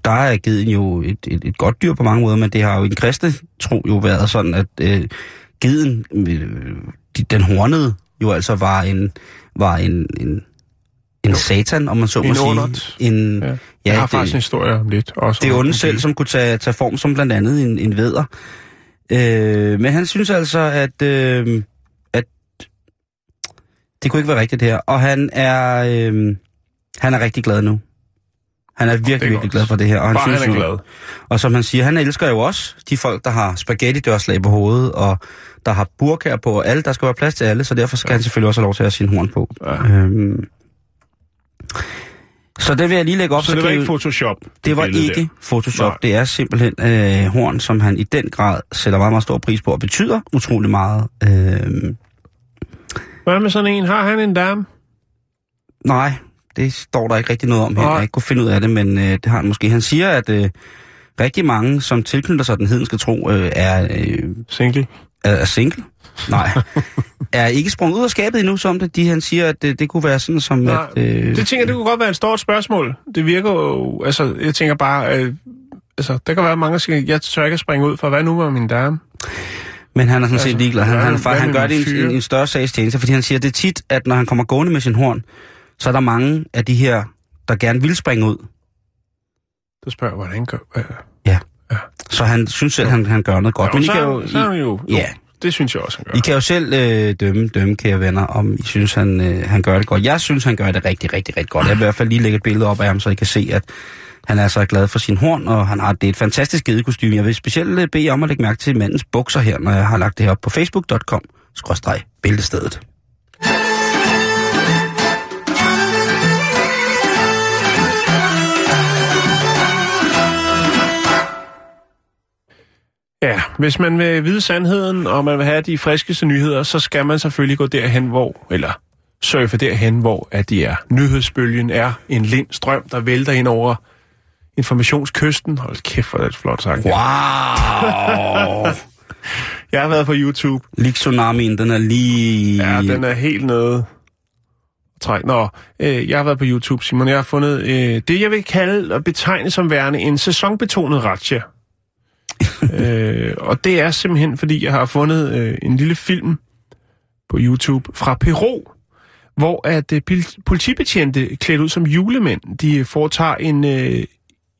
Speaker 2: der er geden jo et, et, et godt dyr på mange måder, men det har jo i den kristne tro jo været sådan, at øh, geden, øh, de- den hornede, jo altså var en, var en, en, en satan, om man så må
Speaker 1: En
Speaker 2: sige. En,
Speaker 1: Ja.
Speaker 2: ja,
Speaker 1: Jeg har
Speaker 2: det,
Speaker 1: faktisk en historie om lidt. Også
Speaker 2: det er onde selv, som kunne tage, tage form som blandt andet en, en væder. Øh, men han synes altså, at, øh, at det kunne ikke være rigtigt her. Og han er, øh, han er rigtig glad nu. Han er virkelig,
Speaker 1: er
Speaker 2: virkelig glad for det her. Og han
Speaker 1: Bare
Speaker 2: synes
Speaker 1: han er glad.
Speaker 2: Og som han siger, han elsker jo også de folk, der har spaghetti-dørslag på hovedet, og der har burkaer på, og alle, der skal være plads til alle, så derfor skal ja. han selvfølgelig også have lov til at have sin horn på.
Speaker 1: Ja.
Speaker 2: Øhm, så det vil jeg lige lægge op.
Speaker 1: Så det var ikke Photoshop?
Speaker 2: det var ikke
Speaker 1: der.
Speaker 2: Photoshop.
Speaker 1: Nej.
Speaker 2: Det er simpelthen øh, horn, som han i den grad sætter meget, meget stor pris på, og betyder utrolig meget. Øh,
Speaker 1: Hvad med sådan en? Har han en dame?
Speaker 2: nej, det står der ikke rigtig noget om her. Jeg ikke kunne finde ud af det, men øh, det har han måske. Han siger, at øh, rigtig mange, som tilknytter sig den hedenske tro, øh, er, øh,
Speaker 1: Single?
Speaker 2: er, er single. Nej, (laughs) er ikke sprunget ud af skabet endnu som det. De, han siger, at det, det kunne være sådan som,
Speaker 1: Nej,
Speaker 2: at... Øh,
Speaker 1: Det tænker det kunne godt være et stort spørgsmål. Det virker jo... Altså, jeg tænker bare... Øh, altså, der kan være mange, der siger, jeg tør ikke at springe ud, for hvad nu med min dame?
Speaker 2: Men han er sådan set
Speaker 1: Altså,
Speaker 2: ligeglad. Han, han, han, han gør det en, en, en større sagstjeneste, fordi han siger, det er tit, at når han kommer gående med sin horn, så er der mange af de her, der gerne vil springe ud.
Speaker 1: Så spørger hvordan gør... Hvad?
Speaker 2: Så han synes selv, han, han gør noget godt. Men I
Speaker 1: så,
Speaker 2: kan jo,
Speaker 1: så er han jo... jo
Speaker 2: Ja.
Speaker 1: Det synes jeg også, han gør.
Speaker 2: I kan jo selv øh, dømme, dømme, kære venner, om I synes, han, øh, han gør det godt. Jeg synes, han gør det rigtig, rigtig, rigtig godt. Jeg vil i hvert fald lige lægge et billede op af ham, så I kan se, at han er så glad for sin horn, og han har det er et fantastisk gedekostyme. Jeg vil specielt øh, bede om at lægge mærke til mandens bukser her, når jeg har lagt det her op på facebook.com,
Speaker 1: Ja, hvis man vil vide sandheden, og man vil have de friskeste nyheder, så skal man selvfølgelig gå derhen, hvor, eller surfe derhen, hvor at de er. Nyhedsbølgen er en lind strøm, der vælter ind over informationskysten. Hold kæft, hvor er det flot sagt.
Speaker 2: Wow! (laughs)
Speaker 1: Jeg har været på YouTube.
Speaker 2: Lige tsunamien, den er lige...
Speaker 1: Ja, den er helt nede. Træk. Nå, øh, jeg har været på YouTube, Simon. Jeg har fundet øh, det, jeg vil kalde og betegne som værende en sæsonbetonet ratcha. (laughs) øh, og det er simpelthen, fordi jeg har fundet øh, en lille film på YouTube fra Peru, hvor at øh, politibetjente klædt ud som julemænd, de øh, foretager en, øh,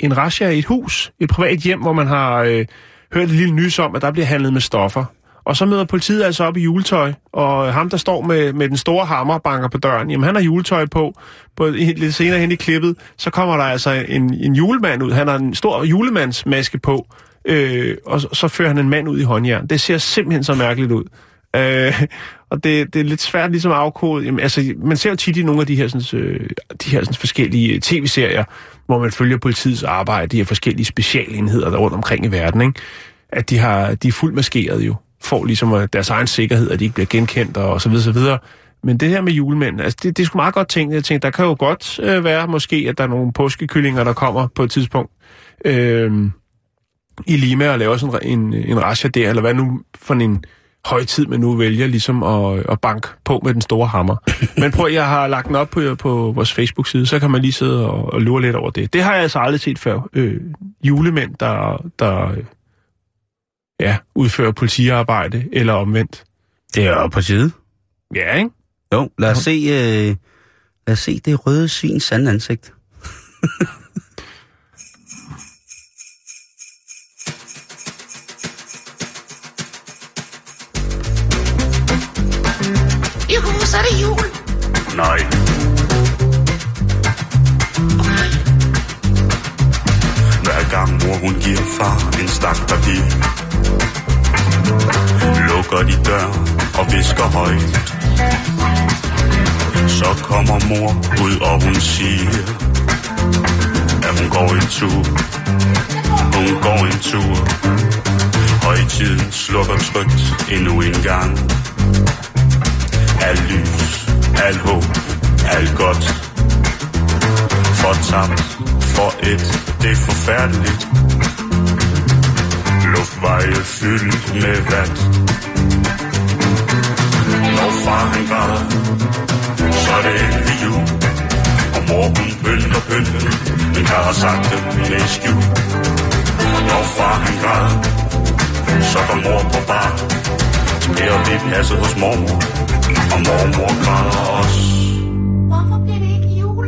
Speaker 1: en ratcha i et hus, et privat hjem, hvor man har øh, hørt et lille nys om, at der bliver handlet med stoffer. Og så møder politiet altså op i juletøj, og ham, der står med, med den store hammer og banker på døren, jamen han har juletøj på. på lidt senere hen i klippet, så kommer der altså en, en julemand ud. Han har en stor julemandsmaske på, øh, og så, fører han en mand ud i håndjern. Det ser simpelthen så mærkeligt ud. Øh, (laughs) og det, det er lidt svært ligesom at afkode. Jamen, altså, man ser jo tit i nogle af de her, sådan, øh, de her sådan, forskellige øh, tv-serier, hvor man følger politiets arbejde, de her forskellige specialenheder der rundt omkring i verden, ikke? at de, har, de er fuldt maskeret jo, får ligesom øh, deres egen sikkerhed, at de ikke bliver genkendt og så videre, så videre. Men det her med julemanden, altså det, det er sgu meget godt tænkt. Jeg tænkte, der kan jo godt øh, være måske, at der er nogle påskekyllinger, der kommer på et tidspunkt øh, i Lima og laver sådan en, en rasja der, eller hvad nu for en højtid, man nu vælger ligesom at, at banke på med den store hammer. (laughs) Men prøv, jeg har lagt den op på, på vores Facebook-side, så kan man lige sidde og, og lure lidt over det. Det har jeg altså aldrig set før. Øh, julemænd, der, der ja, udfører politiarbejde, eller omvendt.
Speaker 2: Det er jo på side.
Speaker 1: Ja, ikke?
Speaker 2: Jo, lad os se, øh, lad os se det røde svins sande ansigt. (laughs)
Speaker 4: så er det jul.
Speaker 5: Nej. Hver gang mor hun giver far en stak papir Lukker de dør og visker højt Så kommer mor ud og hun siger At hun går en tur Hun går en tur Højtiden slukker trygt endnu en gang Al lys, al håb, al godt. Fortabt, for et, det er forfærdeligt. Luftveje fyldt med vand. Når far han græder, så er det endelig jul. Og mor hun pynter pynten, men jeg har sagt det med skjul Når far han græder, så går mor på bar. Så bliver vi passet hos mormor. Og mormor græder også
Speaker 4: Hvorfor bliver det ikke jul?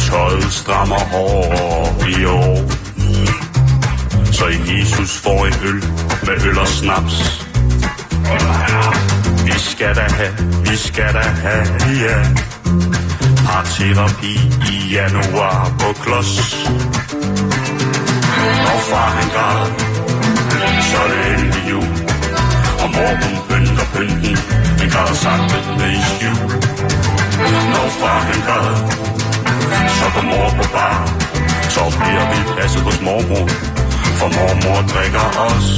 Speaker 5: Tøjet strammer hårdere i år. Så Jesus får en øl med øl og snaps. Vi skal da have, vi skal da have, ja. Parterapi i januar på klods. Når far han græder, så er det endelig jul Og mor hun pynter pynten, men græder sagte med i skjul. Når far han græder, så går mor på bar. Så bliver vi passet hos mormor For mormor drikker os.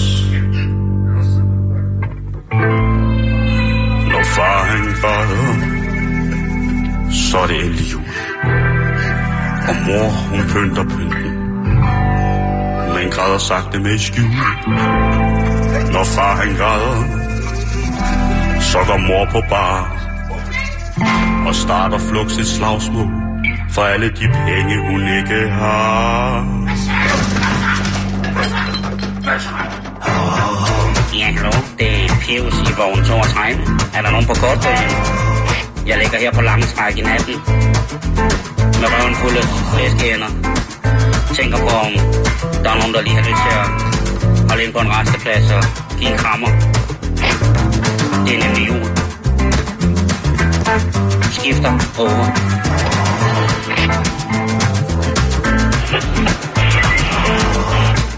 Speaker 5: Når far han græder Så er det endelig jul Og mor hun pynter pynten. Han græder sagte med skjul Når far han græder Så går mor på bar og starter flux et slagsmål for alle de penge, hun ikke har.
Speaker 6: Ja, hallo. Det er Pius i vogn 32. Er der nogen på kortbølgen? Jeg ligger her på lange træk i natten. Med røven fuld af flæskehænder. Tænker på, om der er nogen, der lige har lyst til at holde ind på en resteplads og give en krammer. Det er nemlig jul. Skifter over.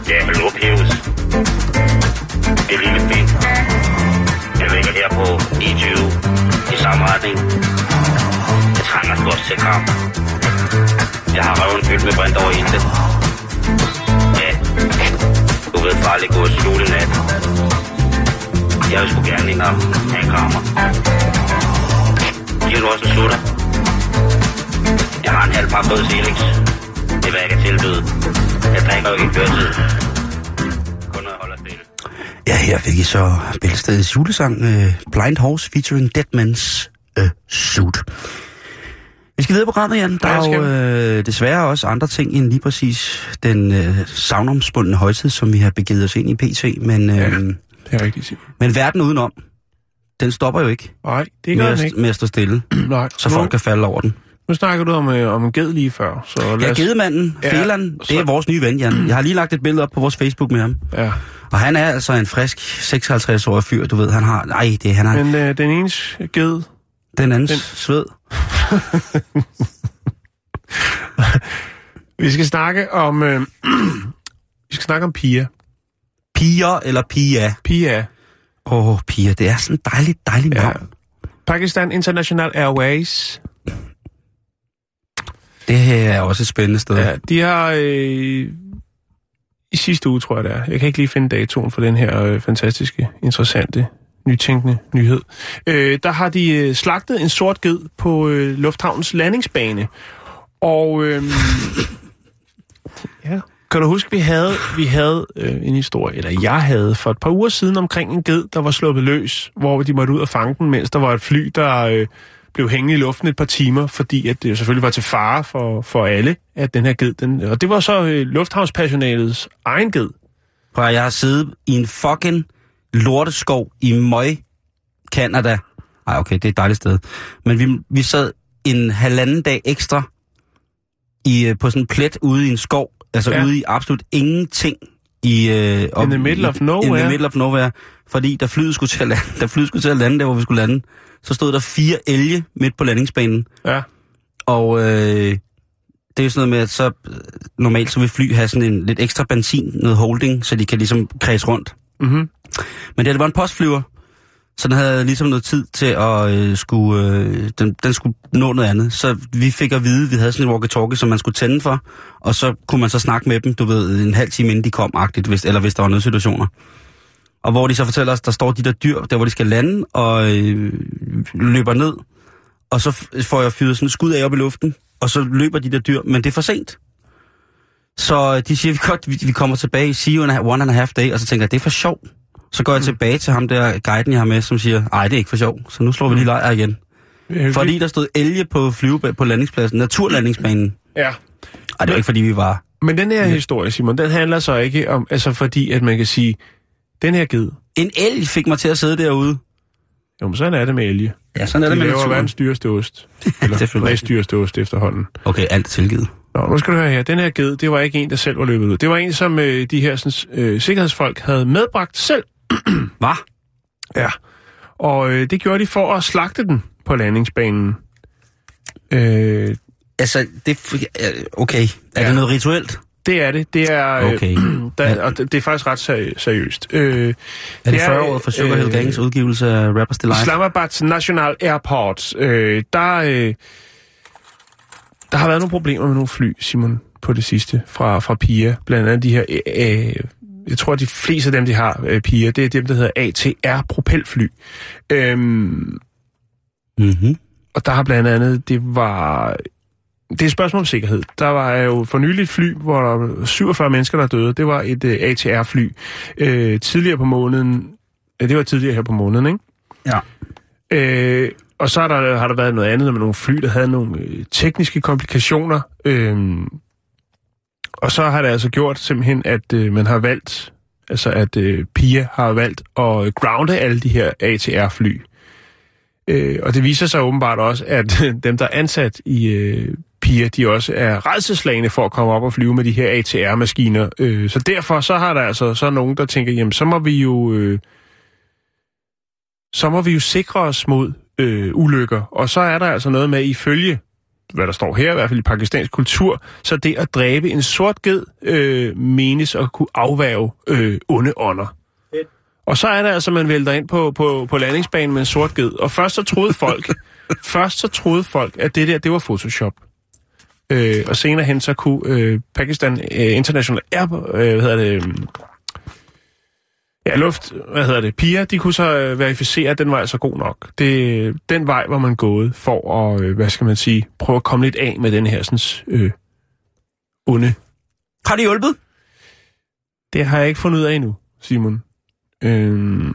Speaker 6: Ja, hallo, Pius. Det er lille fint. Jeg ligger her på E20 i samme retning. Jeg trænger stort til kamp. Jeg har røven fyldt med brint over intet. Ja, du ved farlig god nat. Jeg vil sgu gerne ind og have en krammer. Giver du også en slutter? Jeg har en halv par både Felix. Det er hvad jeg kan tilbyde. Jeg drikker jo ikke køretid.
Speaker 2: Ja, her fik I så Bælstedets julesang uh, Blind Horse featuring Deadman's uh, øh, Suit. Vi skal videre på programmet, Jan. Der
Speaker 1: Ja,
Speaker 2: er jo øh, desværre også andre ting end lige præcis den øh, savnomspundne højtid, som vi har begivet os ind i PT. Men, øh,
Speaker 1: Ja.
Speaker 2: ja.
Speaker 1: Det er rigtigt, Simon.
Speaker 2: men verden udenom, den stopper jo ikke
Speaker 1: Nej, det
Speaker 2: med
Speaker 1: gør den
Speaker 2: at,
Speaker 1: ikke.
Speaker 2: med at stå stille, (clears throat)
Speaker 1: Nej.
Speaker 2: så
Speaker 1: nu,
Speaker 2: folk kan falde over den.
Speaker 1: Nu snakker du om, øh, om en ged lige før, så lad
Speaker 2: Ja,
Speaker 1: os...
Speaker 2: gedemanden,
Speaker 1: Ja,
Speaker 2: ja, Felan, det er
Speaker 1: så-
Speaker 2: vores nye ven, Jan. Jeg har lige lagt et billede op på vores Facebook med ham.
Speaker 1: Ja.
Speaker 2: Og han er altså en frisk 56-årig fyr, du ved. Han har... Nej, det han har...
Speaker 1: Men øh, den ene ged,
Speaker 2: Den andens
Speaker 1: den-
Speaker 2: sved. (laughs)
Speaker 1: vi skal snakke om... Øh, (clears throat) vi skal snakke om Pia.
Speaker 2: Piger eller Pia?
Speaker 1: Pia.
Speaker 2: Åh, oh, Pia, det er sådan en dejlig, dejlig
Speaker 1: Ja.
Speaker 2: navn.
Speaker 1: Pakistan International Airways.
Speaker 2: Det her er også et spændende sted.
Speaker 1: Ja, de har øh, i sidste uge, tror jeg det er. Jeg kan ikke lige finde datoen for den her øh, fantastiske, interessante, nytænkende nyhed. Øh, der har de øh, slagtet en sort ged på øh, lufthavnens landingsbane. Og øh, ja. kan du huske, vi havde, vi havde øh, en historie, eller jeg havde for et par uger siden omkring en ged, der var sluppet løs, hvor de måtte ud og fange den, mens der var et fly, der øh, blev hængende i luften et par timer, fordi at det selvfølgelig var til fare for, for alle, at den her ged, den, og det var så øh, lufthavnspersonalets egen ged.
Speaker 2: Prøv jeg har siddet i en fucking lorteskov i Møj, Canada. Ej, okay, det er et dejligt sted. Men vi, vi sad en halvanden dag ekstra i, øh, på sådan en plet ude i en skov. Altså
Speaker 1: Ja.
Speaker 2: ude i absolut ingenting. I, øh, op-
Speaker 1: the middle of
Speaker 2: i- In
Speaker 1: nowhere.
Speaker 2: the middle of nowhere. Fordi da flyet skulle til at lande, da flyet skulle til at lande der, hvor vi skulle lande, så stod der fire elge midt på landingsbanen.
Speaker 1: Ja.
Speaker 2: Og øh, det er jo sådan noget med, at så øh, normalt så vil fly have sådan en lidt ekstra benzin, noget holding, så de kan ligesom kredse rundt.
Speaker 1: Mm-hmm.
Speaker 2: Men det, det var en postflyver, så den havde ligesom noget tid til at øh, skulle, øh, den, den skulle nå noget andet. Så vi fik at vide, vi havde sådan en walkie-talkie, som man skulle tænde for, og så kunne man så snakke med dem, du ved, en halv time inden de kom, agtigt, hvis, eller hvis der var noget situationer. Og hvor de så fortæller os, der står de der dyr, der hvor de skal lande, og øh, løber ned, og så får jeg fyret sådan et skud af op i luften, og så løber de der dyr, men det er for sent. Så øh, de siger, vi, godt, vi, kommer tilbage, see you in a, one and a half day, og så tænker jeg, det er for sjov. Så går jeg tilbage til ham der, guiden jeg har med, som siger, ej, det er ikke for sjov, så nu slår vi lige lejr igen. Fordi der stod elge på flyve på landingspladsen, naturlandingsbanen.
Speaker 1: Ja.
Speaker 2: Ej, det var ikke fordi vi var...
Speaker 1: Men den her historie, Simon, den handler så ikke om, altså fordi, at man kan sige, den her ged,
Speaker 2: En elg fik mig til at sidde derude.
Speaker 1: jo, men sådan er det med elge.
Speaker 2: Ja, sådan er
Speaker 1: De
Speaker 2: det med
Speaker 1: laver
Speaker 2: naturen.
Speaker 1: verdens dyreste ost. (laughs) Eller næst dyreste ost efterhånden.
Speaker 2: Okay, alt tilgivet.
Speaker 1: Nå, nu skal du høre her. Den her ged, det var ikke en, der selv var løbet ud. Det var en, som øh, de her sådan, øh, sikkerhedsfolk havde medbragt selv. (clears throat)
Speaker 2: Hvad?
Speaker 1: Ja. Og øh, det gjorde de for at slagte den på landingsbanen. Øh,
Speaker 2: Altså, det... Okay, er
Speaker 1: Ja.
Speaker 2: det noget rituelt?
Speaker 1: det er det. Det er, øh,
Speaker 2: Okay. (clears throat)
Speaker 1: der, og det, det er faktisk ret seri- seriøst. Øh,
Speaker 2: Er det
Speaker 1: Det er,
Speaker 2: 40 år for Sugar Hill
Speaker 1: øh,
Speaker 2: Gangs udgivelse af Rappers Delight?
Speaker 1: Islamabad National Airport, øh, der, øh, der har været nogle problemer med nogle fly, Simon, på det sidste, fra, fra PIA. Blandt andet de her, øh, jeg tror, de fleste af dem, de har, øh, PIA, det er dem, der hedder ATR-propelfly. Øhm,
Speaker 2: Mm-hmm.
Speaker 1: og der har blandt andet, det var... Det er et spørgsmål om sikkerhed. Der var jo for nylig et fly, hvor der var 47 mennesker, der døde. Det var et uh, ATR-fly. Øh, tidligere på måneden... Ja, det var tidligere her på måneden, ikke?
Speaker 2: Ja.
Speaker 1: Øh, og så har der, har der været noget andet med nogle fly, der havde nogle øh, tekniske komplikationer. Øh, og så har det altså gjort simpelthen, at øh, man har valgt, altså at øh, PIA har valgt at grounde alle de her ATR-fly. Øh, og det viser sig åbenbart også, at (laughs) dem, der er ansat i øh, PIA, de også er redselslagende for at komme op og flyve med de her ATR-maskiner. Øh, så derfor så har der altså så nogen, der tænker, jamen så må vi jo... Øh, så må vi jo sikre os mod øh, ulykker. Og så er der altså noget med, ifølge, hvad der står her, i hvert fald i pakistansk kultur, så det at dræbe en sort ged øh, menes at kunne afværge øh, onde ånder. Og så er det altså, man vælter ind på, på, på landingsbanen med en sort ged. Og først så troede folk, (laughs) først så troede folk, at det der, det var Photoshop. Øh, og senere hen så kunne øh, Pakistan øh, International Air, øh, hvad hedder det, Ja, luft, hvad hedder det, piger, de kunne så øh, verificere, at den var altså god nok. Det, den vej var man gået for at, øh, hvad skal man sige, prøve at komme lidt af med den her sådan, øh, onde.
Speaker 2: Har det hjulpet?
Speaker 1: Det har jeg ikke fundet ud af endnu, Simon. Øhm,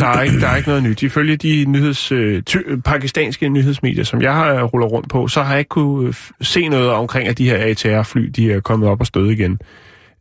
Speaker 1: der, er ikke, der er ikke noget nyt. Ifølge de nyheds, øh, ty, pakistanske nyhedsmedier, som jeg har ruller rundt på, så har jeg ikke kunne øh, se noget omkring, at de her ATR-fly, de er kommet op og støde igen.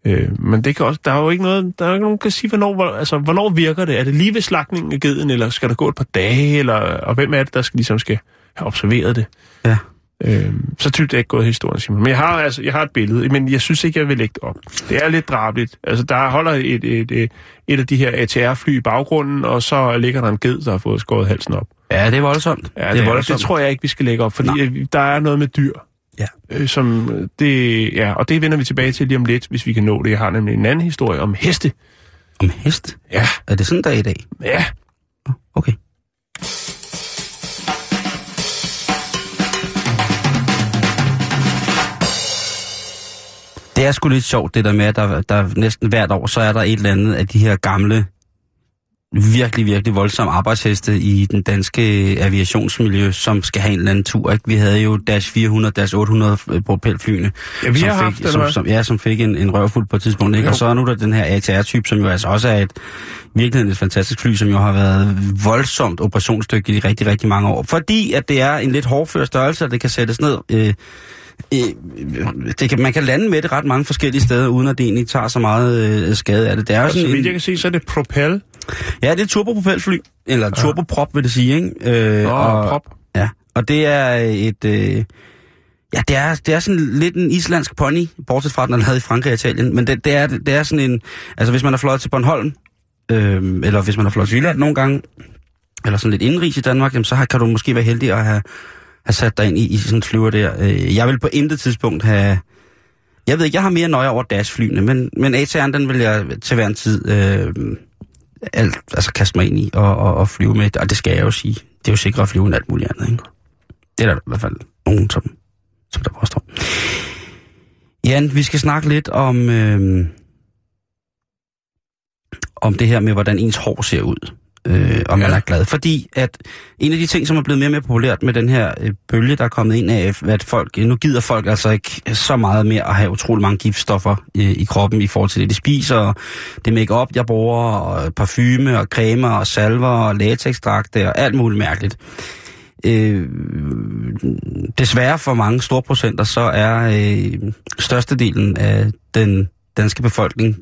Speaker 1: Øh, men det kan også, der er jo ikke noget, der er ikke nogen, der kan sige, hvornår, hvor, altså, hvornår virker det? Er det lige ved slagningen af geden, eller skal der gå et par dage, eller, og hvem er det, der skal, ligesom skal have observeret det.
Speaker 2: Ja.
Speaker 1: Øhm, så tydeligt er ikke gået historien, Simon. Men jeg har, altså, jeg har et billede, men jeg synes ikke, jeg vil lægge det op. Det er lidt drabligt. Altså, der holder et, et, et, et af de her ATR-fly i baggrunden, og så ligger der en ged, der har fået skåret halsen op.
Speaker 2: Ja, det er voldsomt.
Speaker 1: Ja, det,
Speaker 2: det er voldsomt.
Speaker 1: det tror jeg ikke, vi skal lægge op, fordi øh, der er noget med dyr.
Speaker 2: Ja.
Speaker 1: Øh, som det, ja, og det vender vi tilbage til lige om lidt, hvis vi kan nå det. Jeg har nemlig en anden historie om heste.
Speaker 2: Om hest?
Speaker 1: Ja.
Speaker 2: Er det sådan der i dag?
Speaker 1: Ja.
Speaker 2: Okay. Det er sgu lidt sjovt, det der med, at der, der næsten hvert år, så er der et eller andet af de her gamle, virkelig, virkelig voldsomme arbejdsheste i den danske aviationsmiljø, som skal have en eller anden tur. Ikke? Vi havde jo Dash 400, Dash 800 propelflyene.
Speaker 1: Ja, vi
Speaker 2: som
Speaker 1: har
Speaker 2: fik,
Speaker 1: haft,
Speaker 2: som, som, Ja, som fik en, en røvfuld på et tidspunkt. Ikke?
Speaker 1: Jo.
Speaker 2: Og så er nu der den her ATR-type, som jo altså også er et virkelig et fantastisk fly, som jo har været voldsomt operationsdygtigt i rigtig, rigtig mange år. Fordi at det er en lidt hårdfør størrelse, og det kan sættes ned... Øh, øh, det kan, man kan lande med det ret mange forskellige steder, uden at det egentlig tager så meget øh, skade af det. Det er jo
Speaker 1: Og så
Speaker 2: sådan en,
Speaker 1: jeg kan se, så er det propel.
Speaker 2: Ja, det er et turbopropelfly, eller turboprop vil det sige, ikke? Øh,
Speaker 1: Nå, prop.
Speaker 2: Ja, og det er et... Øh, ja, det er, det er sådan lidt en islandsk pony, bortset fra, den er lavet i Frankrig og Italien. Men det, det, er, det er sådan en... Altså, hvis man er fløjet til Bornholm, øh, eller hvis man er fløjet til Jylland nogle gange, eller sådan lidt indenrigs i Danmark, jamen, så har, kan du måske være heldig at have, have sat dig ind i, i sådan en flyver der. Øh, jeg vil på intet tidspunkt have... Jeg ved ikke, jeg har mere nøje over Dash-flyene, men, men ATR'en, den vil jeg til hver en tid øh, alt, altså kaste mig ind i og, og, og flyve med. Og det skal jeg jo sige. Det er jo sikkert at flyve end alt muligt andet, ikke? Det er der i hvert fald nogen, som, som der påstår. Jan, vi skal snakke lidt om, øh, om det her med, hvordan ens hår ser ud. Øh, og man
Speaker 1: Ja.
Speaker 2: er glad. Fordi at en af de ting, som er blevet mere og mere populært med den her øh, bølge, der er kommet ind af, at folk, nu gider folk altså ikke så meget mere at have utrolig mange giftstoffer øh, i kroppen i forhold til det, de spiser. Og det make-up, jeg bruger, og parfume, og cremer, og salver, og latexdragter, og alt muligt mærkeligt. Øh, desværre for mange store procenter, så er øh, størstedelen af den danske befolkning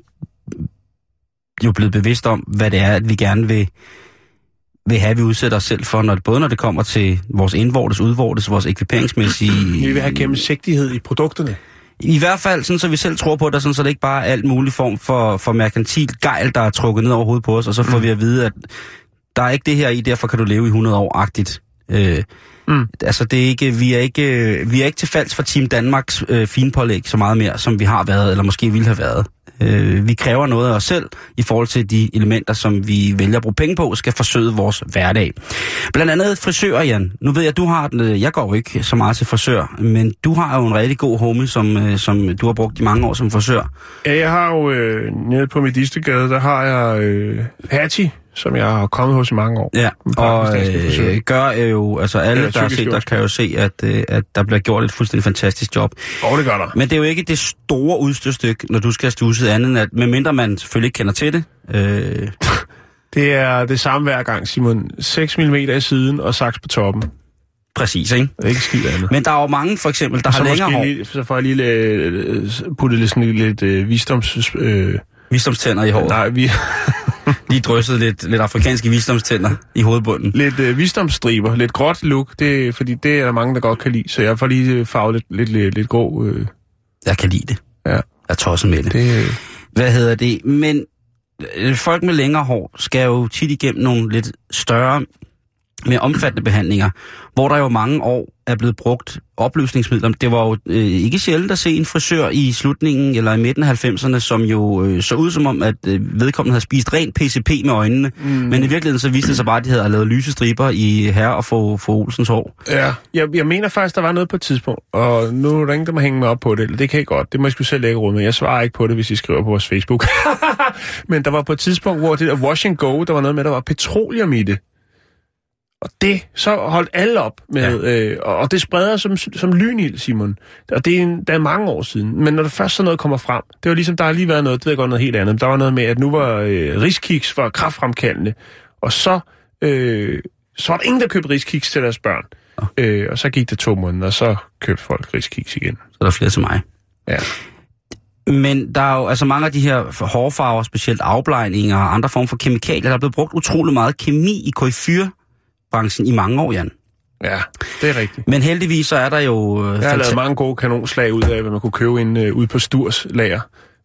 Speaker 2: jo blevet bevidst om, hvad det er, at vi gerne vil, vil have, at vi udsætter os selv for, når både når det kommer til vores indvortes, udvortes, vores ekviperingsmæssige...
Speaker 1: Vi vil have gennemsigtighed i produkterne.
Speaker 2: I hvert fald, sådan, så vi selv tror på det, sådan, så det ikke bare er alt mulig form for, for merkantil gejl, der er trukket ned over hovedet på os, og så får mm. vi at vide, at der er ikke det her i, derfor kan du leve i 100 år-agtigt. Øh,
Speaker 1: Mm.
Speaker 2: Altså, det er ikke, vi, er ikke, vi er ikke til falds for Team Danmarks øh, finpålæg så meget mere, som vi har været, eller måske ville have været. Øh, vi kræver noget af os selv i forhold til de elementer, som vi vælger at bruge penge på, skal forsøge vores hverdag. Blandt andet frisør, Jan. Nu ved jeg, at du har den, øh, jeg går jo ikke så meget til frisør, men du har jo en rigtig god homie, som, øh, som du har brugt i mange år som frisør.
Speaker 1: Ja, jeg har jo øh, nede på mit Istegade, der har jeg øh, Hattie, som jeg har kommet hos i mange år.
Speaker 2: Ja, og øh, gør jo, altså alle, der har set der kan jo se, at, øh, at der bliver gjort et fuldstændig fantastisk job.
Speaker 1: Og det gør der.
Speaker 2: Men det er jo ikke det store udstyrstykke, når du skal have stusset andet, end at medmindre man selvfølgelig ikke kender til det. Øh, (laughs)
Speaker 1: Det er det samme hver gang, Simon. 6 mm i siden og saks på toppen.
Speaker 2: præcis, ikke?
Speaker 1: Det er ikke skidt andet.
Speaker 2: Men der er jo mange, for eksempel, der
Speaker 1: så,
Speaker 2: har længere hår.
Speaker 1: lige, så får jeg lige øh, puttet lidt, sådan lidt øh, visdoms... Øh,
Speaker 2: Visdomstænder i håret.
Speaker 1: nej, vi, (laughs)
Speaker 2: Lige drysset lidt, lidt afrikanske visdomstænder i hovedbunden.
Speaker 1: lidt øh, visdomsstriber, lidt gråt look, det, fordi det er der mange, der godt kan lide. Så jeg får lige øh, farvet lidt, lidt, lidt, lidt grå. Øh,
Speaker 2: Jeg kan lide det.
Speaker 1: ja,
Speaker 2: Jeg er tosset med det.
Speaker 1: det, øh,
Speaker 2: Hvad hedder det? Men øh, folk med længere hår skal jo tit igennem nogle lidt større, mere omfattende behandlinger, hvor der jo mange år er blevet brugt opløsningsmidler. Det var jo øh, ikke sjældent at se en frisør i slutningen eller i midten af 90'erne, som jo øh, så ud som om, at øh, vedkommende havde spist rent PCP med øjnene. Mm. Men i virkeligheden så viste det sig bare, at de havde lavet lyse striber i herre og få, få Olsens hår.
Speaker 1: Ja, jeg, jeg mener faktisk, der var noget på et tidspunkt, og nu der må hænge mig op på det, eller det kan I godt, det må I sgu selv lægge råd med. Jeg svarer ikke på det, hvis I skriver på vores Facebook. (laughs) Men der var på et tidspunkt, hvor det der wash and go, der var noget med, der var petroleum i det. Og det, så holdt alle op med, ja. øh, og det spreder som, som lynild, Simon. Og det er, en, der er mange år siden. Men når der først sådan noget kommer frem, det var ligesom, der har lige været noget, det ved jeg godt noget helt andet. Der var noget med, at nu var øh, riskiks var kraftfremkaldende, og så, øh, så var der ingen, der købte riskiks til deres børn. Øh, og så gik det to måneder, og så købte folk riskiks igen.
Speaker 2: Så der er flere til mig.
Speaker 1: Ja.
Speaker 2: Men der er jo altså mange af de her hårfarver, specielt afblejninger og andre former for kemikalier, der er blevet brugt utrolig meget kemi i koifyrbranchen i mange år, Jan.
Speaker 1: Ja, det er rigtigt.
Speaker 2: Men heldigvis så er der jo... øh,
Speaker 1: Jeg har lavet mange gode kanonslag ud af, hvad man kunne købe ind, uh, ude på Sturs lager.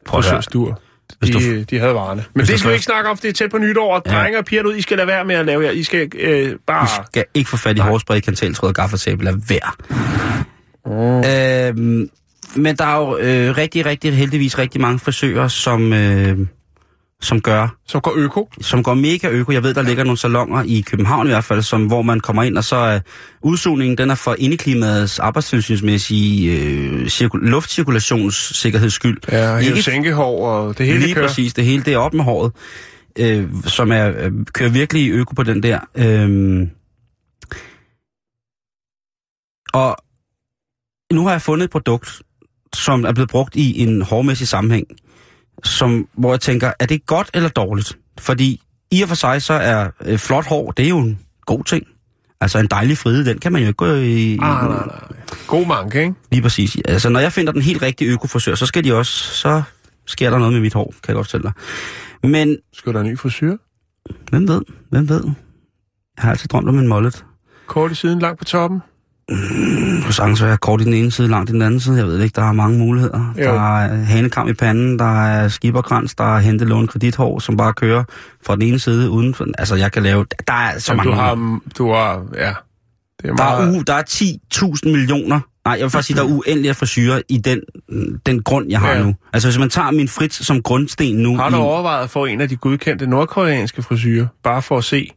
Speaker 1: På. Stur. De,
Speaker 2: du-
Speaker 1: de havde varerne. Men det skal vi ikke snakke om, det er tæt på nytår. Og
Speaker 2: Ja.
Speaker 1: drenge og piger ud, I skal lade være med at lave jer. I skal øh, bare...
Speaker 2: Du skal ikke få fat i hårspray, kanteltråd og gaffatape. Lad være. Øhm, men der er jo øh, rigtig, rigtig heldigvis rigtig mange frisører, som, øh, som gør
Speaker 1: Så går øko.
Speaker 2: som går mega øko. Jeg ved, der ligger nogle salonger i København i hvert fald, som, hvor man kommer ind, og så er udsugningen, den er for indeklimaets arbejdstilsynsmæssige øh, cirkul- luftcirkulationssikkerheds skyld.
Speaker 1: Ja,
Speaker 2: Ikke
Speaker 1: sænkehår og det hele
Speaker 2: Lige
Speaker 1: kører.
Speaker 2: præcis, det hele det er op med håret, øh, som er, øh, kører virkelig øko på den der. Øh, og nu har jeg fundet et produkt, som er blevet brugt i en hårmæssig sammenhæng, som, hvor jeg tænker, er det godt eller dårligt? Fordi i og for sig, så er øh, flot hår, det er jo en god ting. Altså en dejlig fride, den kan man jo ikke gå i...
Speaker 1: Ah, nej, nej. God manke, ikke?
Speaker 2: Lige præcis. Altså, når jeg finder den helt rigtige økofrisør, så skal de også... Så sker der noget med mit hår, kan jeg godt fortælle dig. Men
Speaker 1: Skal der en ny frisyr?
Speaker 2: hvem ved? Hvem ved? Jeg har altid drømt om en mollet.
Speaker 1: Kort i siden, langt på toppen.
Speaker 2: Du kan sagtens være kort i den ene side, langt i den anden side. Jeg ved ikke, der er mange muligheder.
Speaker 1: Jo.
Speaker 2: Der er hanekam i panden, der er skiberkrans, der er hentelån kredithår, som bare kører fra den ene side uden for... Altså, jeg kan lave... Der er så
Speaker 1: Som
Speaker 2: mange
Speaker 1: du har, du har, ja. Det er
Speaker 2: Der
Speaker 1: meget...
Speaker 2: er, u, der er 10.000 millioner... Nej, jeg vil faktisk sige, der er uendelige frisyrer i den, den grund, jeg har
Speaker 1: Ja.
Speaker 2: nu. Altså, hvis man tager min Fritz som grundsten nu...
Speaker 1: Har
Speaker 2: i,
Speaker 1: du overvejet at få en af de godkendte nordkoreanske frisyrer? Bare for at se.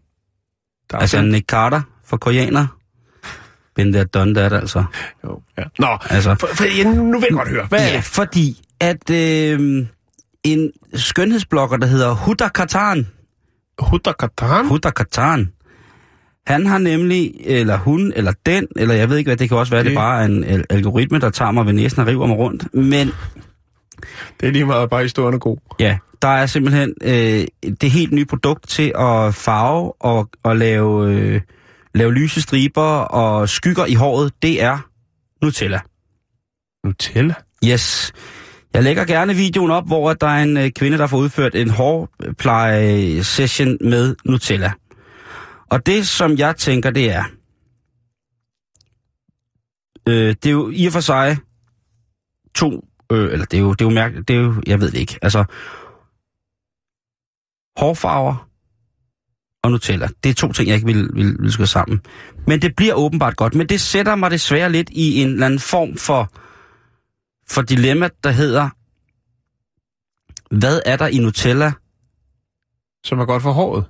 Speaker 1: Der er
Speaker 2: Altså,
Speaker 1: sådan-
Speaker 2: Nick Carter for koreaner. Been there, done that, altså.
Speaker 1: Jo, ja. Nå,
Speaker 2: altså
Speaker 1: for, for, ja, nu vil jeg godt høre. Hvad er
Speaker 2: ja, fordi at øh, en skønhedsblogger, der hedder Huda Katan,
Speaker 1: Hudakatan?
Speaker 2: Huda Katan, han har nemlig, eller hun, eller den, eller jeg ved ikke hvad, det kan også være, det,
Speaker 1: Det-
Speaker 2: det bare er en al- algoritme, der tager mig ved næsen og river mig rundt. Men
Speaker 1: Det er lige meget bare historien er god.
Speaker 2: ja, der er simpelthen øh, det helt nye produkt til at farve og, og lave, øh, lave lyse striber og skygger i håret. Det er Nutella.
Speaker 1: Nutella?
Speaker 2: Yes. Jeg lægger gerne videoen op, hvor der er en øh, kvinde, der får udført en hårpleje-session med Nutella. Og det, som jeg tænker, det er... Øh, det er jo i og for sig to... Øh, eller det er jo, det er jo mærkeligt, det er jo... Jeg ved det ikke. Altså... Hårfarver og Nutella. Det er to ting, jeg ikke vil, vil, vil skøre sammen. Men det bliver åbenbart godt. Men det sætter mig desværre lidt i en eller anden form for for dilemma, der hedder, hvad er der i Nutella,
Speaker 1: Som er godt for håret.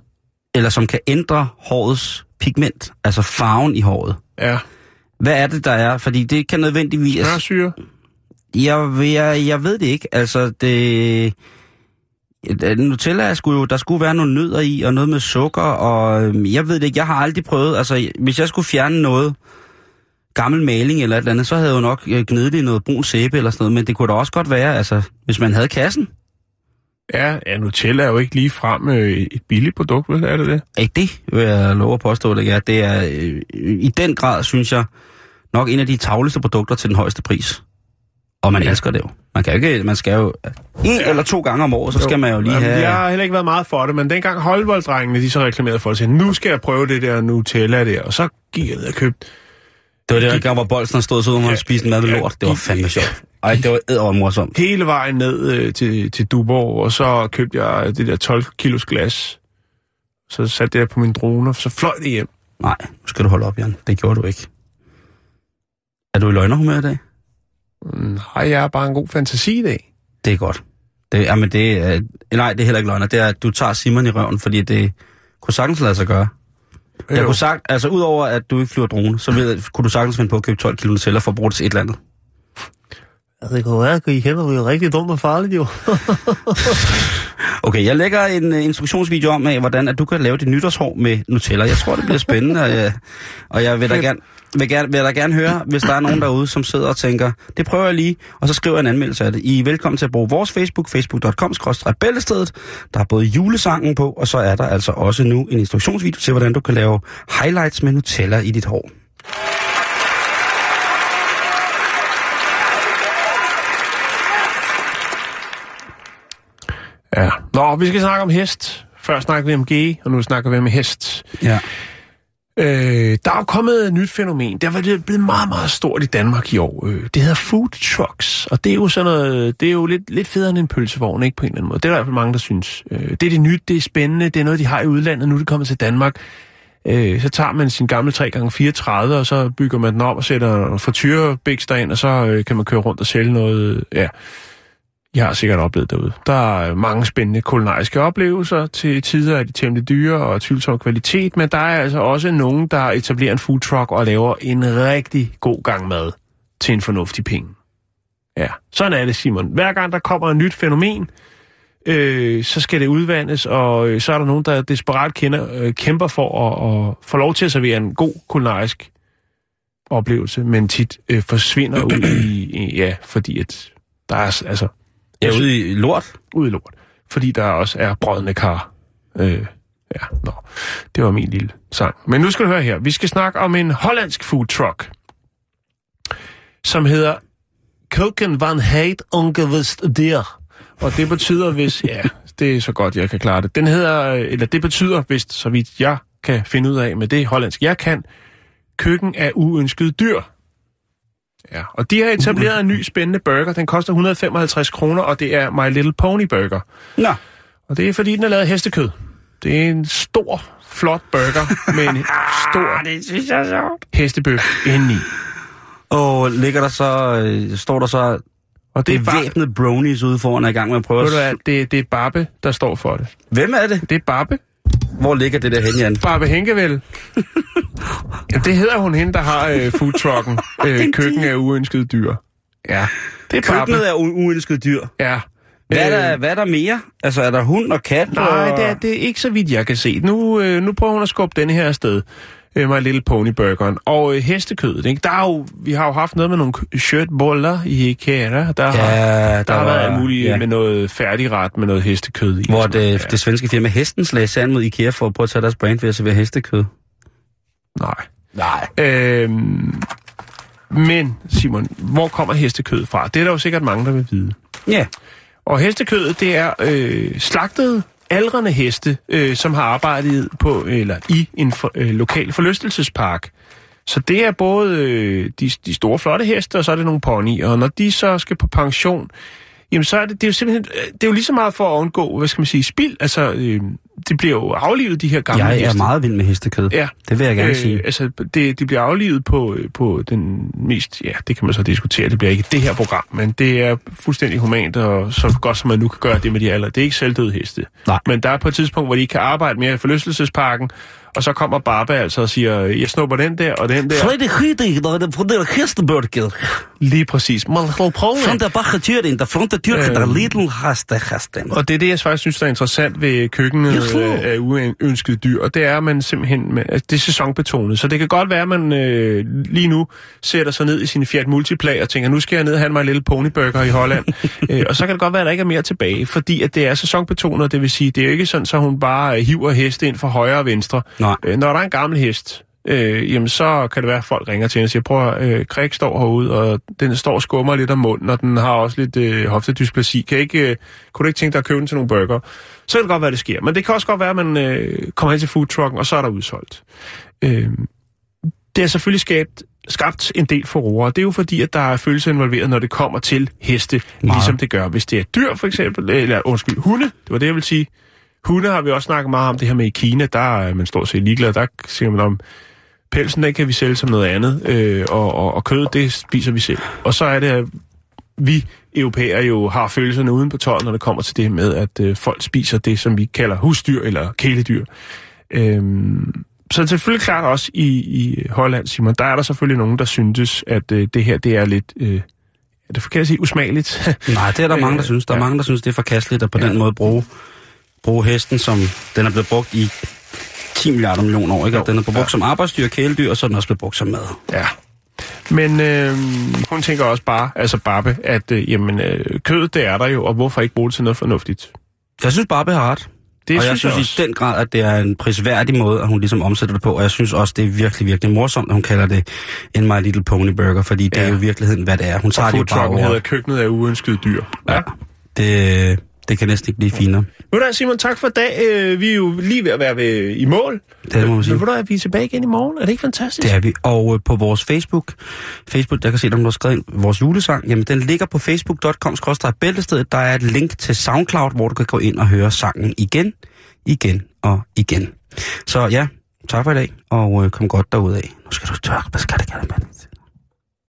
Speaker 2: eller som kan ændre hårets pigment, altså farven i håret?
Speaker 1: Ja.
Speaker 2: Hvad er det, der er? Fordi det kan nødvendigvis...
Speaker 1: Smørsyre?
Speaker 2: Jeg, jeg, jeg ved det ikke. Altså, det... Nutella sgu jo, der skulle være nogle nødder i, og noget med sukker, og øhm, jeg ved det ikke, jeg har aldrig prøvet, altså, hvis jeg skulle fjerne noget gammel maling eller et eller andet, så havde jeg jo nok øh, gnedet det i noget brun sæbe eller sådan noget, men det kunne da også godt være, altså, hvis man havde kassen.
Speaker 1: Ja, ja, Nutella er jo ikke lige frem øh, et billigt produkt, vel? Er det det?
Speaker 2: Ikke det, vil jeg love at påstå, det er. Det er øh, i den grad, synes jeg, nok en af de tavleste produkter til den højeste pris. Og man
Speaker 1: ja.
Speaker 2: elsker det jo. Man kan jo ikke, man skal jo en ja. eller to gange om året, så skal man jo lige
Speaker 1: Jamen,
Speaker 2: have...
Speaker 1: Jeg har heller ikke været meget for det, men dengang håndbolddrengene, de så reklamerede for det, sagde, nu skal jeg prøve det der Nutella der, og så gik jeg ned og købte.
Speaker 2: Det var det, der gang, hvor Bolsen stod så ud, og
Speaker 1: Ja,
Speaker 2: spiste mad med
Speaker 1: ja,
Speaker 2: lort. Det var fandme sjovt. Ej, det var æder morsomt.
Speaker 1: hele vejen ned øh, til, til Duborg, og så købte jeg det der 12 kilos glas. Så satte jeg på min drone, og så fløj det hjem.
Speaker 2: Nej, nu skal du holde op, Jan. Det gjorde du ikke. Er du i løgnerhumør i dag?
Speaker 1: Nej, jeg er bare en god fantasi i dag.
Speaker 2: Det er godt. Det, jamen det er, nej, det er heller ikke løgner. Det er, at du tager Simon i røven, fordi det kunne sagtens lade sig gøre. Jeg
Speaker 1: Jo.
Speaker 2: kunne sagt, altså udover at du ikke flyver drone, så ved, kunne du sagtens finde på at købe 12 kilo Nutella for at bruge det til et eller andet.
Speaker 7: Altså, det kunne være, at I kender det rigtig dumt og farligt, jo. (laughs)
Speaker 2: Okay, jeg lægger en uh, instruktionsvideo om, af, hvordan at du kan lave dit nytårshår med Nutella. Jeg tror, det bliver spændende, og jeg, og jeg vil da gerne, vil, gerne, vil da gerne høre, hvis der er nogen derude, som sidder og tænker, det prøver jeg lige, og så skriver jeg en anmeldelse af det. I er velkommen til at bruge vores Facebook, facebook.com-bæltestedet. Der er både julesangen på, og så er der altså også nu en instruktionsvideo til, hvordan du kan lave highlights med Nutella i dit hår.
Speaker 1: Ja. Nå, vi skal snakke om hest. Før snakkede vi om G, og nu snakker vi om hest.
Speaker 2: Ja.
Speaker 1: Øh, der er kommet et nyt fænomen. Der var det blevet meget, meget stort i Danmark i år. Øh, det hedder food trucks, og det er jo sådan noget, det er jo lidt, lidt federe end en pølsevogn, ikke på en eller anden måde. Det er der i hvert fald mange, der synes. Øh, det er det nyt, det er spændende, det er noget, de har i udlandet, nu er det kommet til Danmark. Øh, så tager man sin gamle 3x34, og så bygger man den op og sætter frityrebækster ind, og så øh, kan man køre rundt og sælge noget, ja, jeg har sikkert oplevet derude. Der er mange spændende kulinariske oplevelser. Til tider er de temmelig dyre og tvivlsom kvalitet, men der er altså også nogen, der etablerer en food truck og laver en rigtig god gang mad til en fornuftig penge. Ja, sådan er det, Simon. Hver gang der kommer et nyt fænomen, øh, så skal det udvandes, og øh, så er der nogen, der desperat kender, øh, kæmper for at, at få lov til at servere en god kulinarisk oplevelse, men tit øh, forsvinder ud i, i, ja, fordi at der er, altså,
Speaker 2: Ja, ude i lort.
Speaker 1: Ude i lort. Fordi der også er brødne kar. Øh, ja, nå. Det var min lille sang. Men nu skal du høre her. Vi skal snakke om en hollandsk food truck, som hedder Koken van Heid ongewist der. Og det betyder, hvis... Ja, det er så godt, jeg kan klare det. Den hedder... Eller det betyder, hvis så vidt jeg kan finde ud af med det hollandsk, jeg kan, køkken af uønsket dyr. Ja, og de har etableret en ny spændende burger. Den koster 155 kroner, og det er My Little Pony Burger.
Speaker 2: Nå.
Speaker 1: Og det er, fordi den er lavet af hestekød. Det er en stor, flot burger (laughs) med en stor
Speaker 2: det synes jeg er sjovt.
Speaker 1: hestebøf indeni.
Speaker 2: Og ligger der så, øh, står der så,
Speaker 1: Og det er bare,
Speaker 2: væbnede bronies ude foran er i gang med at prøve
Speaker 1: ved
Speaker 2: at...
Speaker 1: du hvad, det, det er Babbe, der står for det.
Speaker 2: Hvem er det?
Speaker 1: Det er Babbe.
Speaker 2: Hvor ligger det der henne, Jan?
Speaker 1: Babbe Henkevel. ja, (laughs) det hedder hun hende, der har øh, foodtrucken. (laughs) Øh, køkken af uønskede dyr. Ja, det er.
Speaker 2: Køkkenet er u- uønsket dyr.
Speaker 1: Ja.
Speaker 2: Hvad er, der,
Speaker 1: Øh,
Speaker 2: hvad er der mere? Altså, er der hund og kat?
Speaker 1: Nej,
Speaker 2: og...
Speaker 1: det er, det er ikke så vidt, jeg kan se. Nu, øh, nu prøver hun at skubbe denne her afsted. Øh, My Little Pony Burgeren. Og øh, hestekødet, ikke? Der er jo, vi har jo haft noget med nogle shirtboller i IKEA. Der, der, har,
Speaker 2: Ja,
Speaker 1: der har været alt muligt
Speaker 2: ja.
Speaker 1: med noget færdigret med noget hestekød i.
Speaker 2: Hvor
Speaker 1: noget.
Speaker 2: det, det svenske firma Hestens lagde sand mod IKEA for at prøve at tage deres brand ved at servere hestekød.
Speaker 1: Nej.
Speaker 2: Nej.
Speaker 1: Øhm, men, Simon, hvor kommer hestekød fra? Det er der jo sikkert mange, der vil vide.
Speaker 2: Ja.
Speaker 1: Og hestekødet, det er øh, slagtede aldrende heste, øh, som har arbejdet på eller i en for, øh, lokal forlystelsespark. Så det er både øh, de, de store flotte heste, og så er det nogle ponyer. Og når de så skal på pension, jamen så er det, det er jo simpelthen, øh, det er jo lige så meget for at undgå, hvad skal man sige, spild. Altså, øh, det bliver jo aflivet, de her gamle
Speaker 2: Jeg er
Speaker 1: heste.
Speaker 2: meget vild med hestekød.
Speaker 1: Ja.
Speaker 2: Det vil jeg gerne øh, sige.
Speaker 1: Altså, det, det bliver aflivet på, øh, på den mest... Ja, det kan man så diskutere. Det bliver ikke det her program, men det er fuldstændig humant, og så godt som man nu kan gøre det med de alder. Det er ikke selvdøde heste.
Speaker 2: Nej.
Speaker 1: Men der er på et tidspunkt, hvor de ikke kan arbejde mere i forlystelsesparken, og så kommer Barbe altså og siger, jeg snupper den der og den der.
Speaker 2: Vrede Gieding, der er von der Hesteburger.
Speaker 1: Lige præcis. Man skal prøve
Speaker 2: Von der Bachetyrin, der von der Türke, der
Speaker 1: Øhm.
Speaker 2: Lidl Haste Hasten.
Speaker 1: Og det er det, jeg faktisk synes, der er interessant ved køkkenet øh, af uønskede dyr, og det er, at man simpelthen, det er sæsonbetonet. Så det kan godt være, at man øh, lige nu sætter sig ned i sin Fiat Multipla og tænker, nu skal jeg ned og have mig en lille ponyburger i Holland. (laughs) øh, og så kan det godt være, at der ikke er mere tilbage, fordi at det er sæsonbetonet, det vil sige, det er jo ikke sådan, så hun bare øh, hiver heste ind fra højre og venstre.
Speaker 2: Nej.
Speaker 1: Øh, når der er en gammel hest, øh, jamen så kan det være, at folk ringer til hende og siger, prøv at øh, Krik står herude, og den står og skummer lidt om munden, og den har også lidt øh, hoftedysplasi. Kan, ikke, øh, kunne du ikke tænke dig at købe den til nogle burger? Så kan det godt være, det sker. Men det kan også godt være, at man øh, kommer hen til foodtrucken, og så er der udsolgt. Øh, det har selvfølgelig skabt, skabt en del forroer. Det er jo fordi, at der er følelser involveret, når det kommer til heste,
Speaker 2: Meget.
Speaker 1: ligesom det gør, hvis det er dyr for eksempel, eller undskyld, hunde, det var det, jeg vil sige. Hunde har vi også snakket meget om, det her med i Kina, der er man stort set ligeglad, der siger man om, pelsen, den kan vi sælge som noget andet, øh, og, og, og kød, det spiser vi selv. Og så er det, at vi europæer jo har følelserne uden på tøjet, når det kommer til det med, at øh, folk spiser det, som vi kalder husdyr eller kæledyr. Øhm, så det er selvfølgelig klart også i, i Holland, Simon, der er der selvfølgelig nogen, der syntes, at øh, det her, det er lidt, øh, er det forkert at sige, usmageligt?
Speaker 2: Nej, det er der (laughs) mange, der
Speaker 1: Øh,
Speaker 2: synes. Der er
Speaker 1: ja.
Speaker 2: mange, der synes, det er forkasteligt at på den måde bruge, bruge hesten, som den er blevet brugt i 10 milliarder millioner år, ikke?
Speaker 1: Jo,
Speaker 2: den er blevet brugt
Speaker 1: ja.
Speaker 2: som arbejdsdyr kæledyr, og så er den også blevet brugt som mad.
Speaker 1: Ja. Men øh, hun tænker også bare, altså Babbe, at øh, jamen, øh, kødet, det er der jo, og hvorfor ikke bruge det til noget fornuftigt?
Speaker 2: Jeg synes, Barbie har ret.
Speaker 1: Det
Speaker 2: og jeg
Speaker 1: synes jeg
Speaker 2: synes
Speaker 1: også.
Speaker 2: i den grad, at det er en prisværdig måde, at hun ligesom omsætter det på. Og jeg synes også, det er virkelig, virkelig morsomt, at hun kalder det en My Little Pony Burger, fordi det
Speaker 1: Ja.
Speaker 2: er jo i virkeligheden, hvad det er. Hun tager
Speaker 1: Og
Speaker 2: det jo bare over.
Speaker 1: hedder køkkenet af uønskede dyr.
Speaker 2: Ja. Det, Det kan næsten ikke blive finere.
Speaker 1: Ved du Simon, tak for dag. Øh, Vi er jo lige ved at være ved, i mål.
Speaker 2: Det må man sige.
Speaker 1: Men ved du hvad, vi er tilbage igen i morgen. Er det ikke fantastisk?
Speaker 2: Det er vi. Og øh, på vores Facebook, Facebook, der kan se, om du har skrevet ind, vores julesang, jamen den ligger på facebook.com bæltestedet. Der er et link til SoundCloud, hvor du kan gå ind og høre sangen igen, igen og igen. Så ja, tak for i dag, og øh, kom godt derud af. Nu skal du tørre, hvad skal det kalde, mand?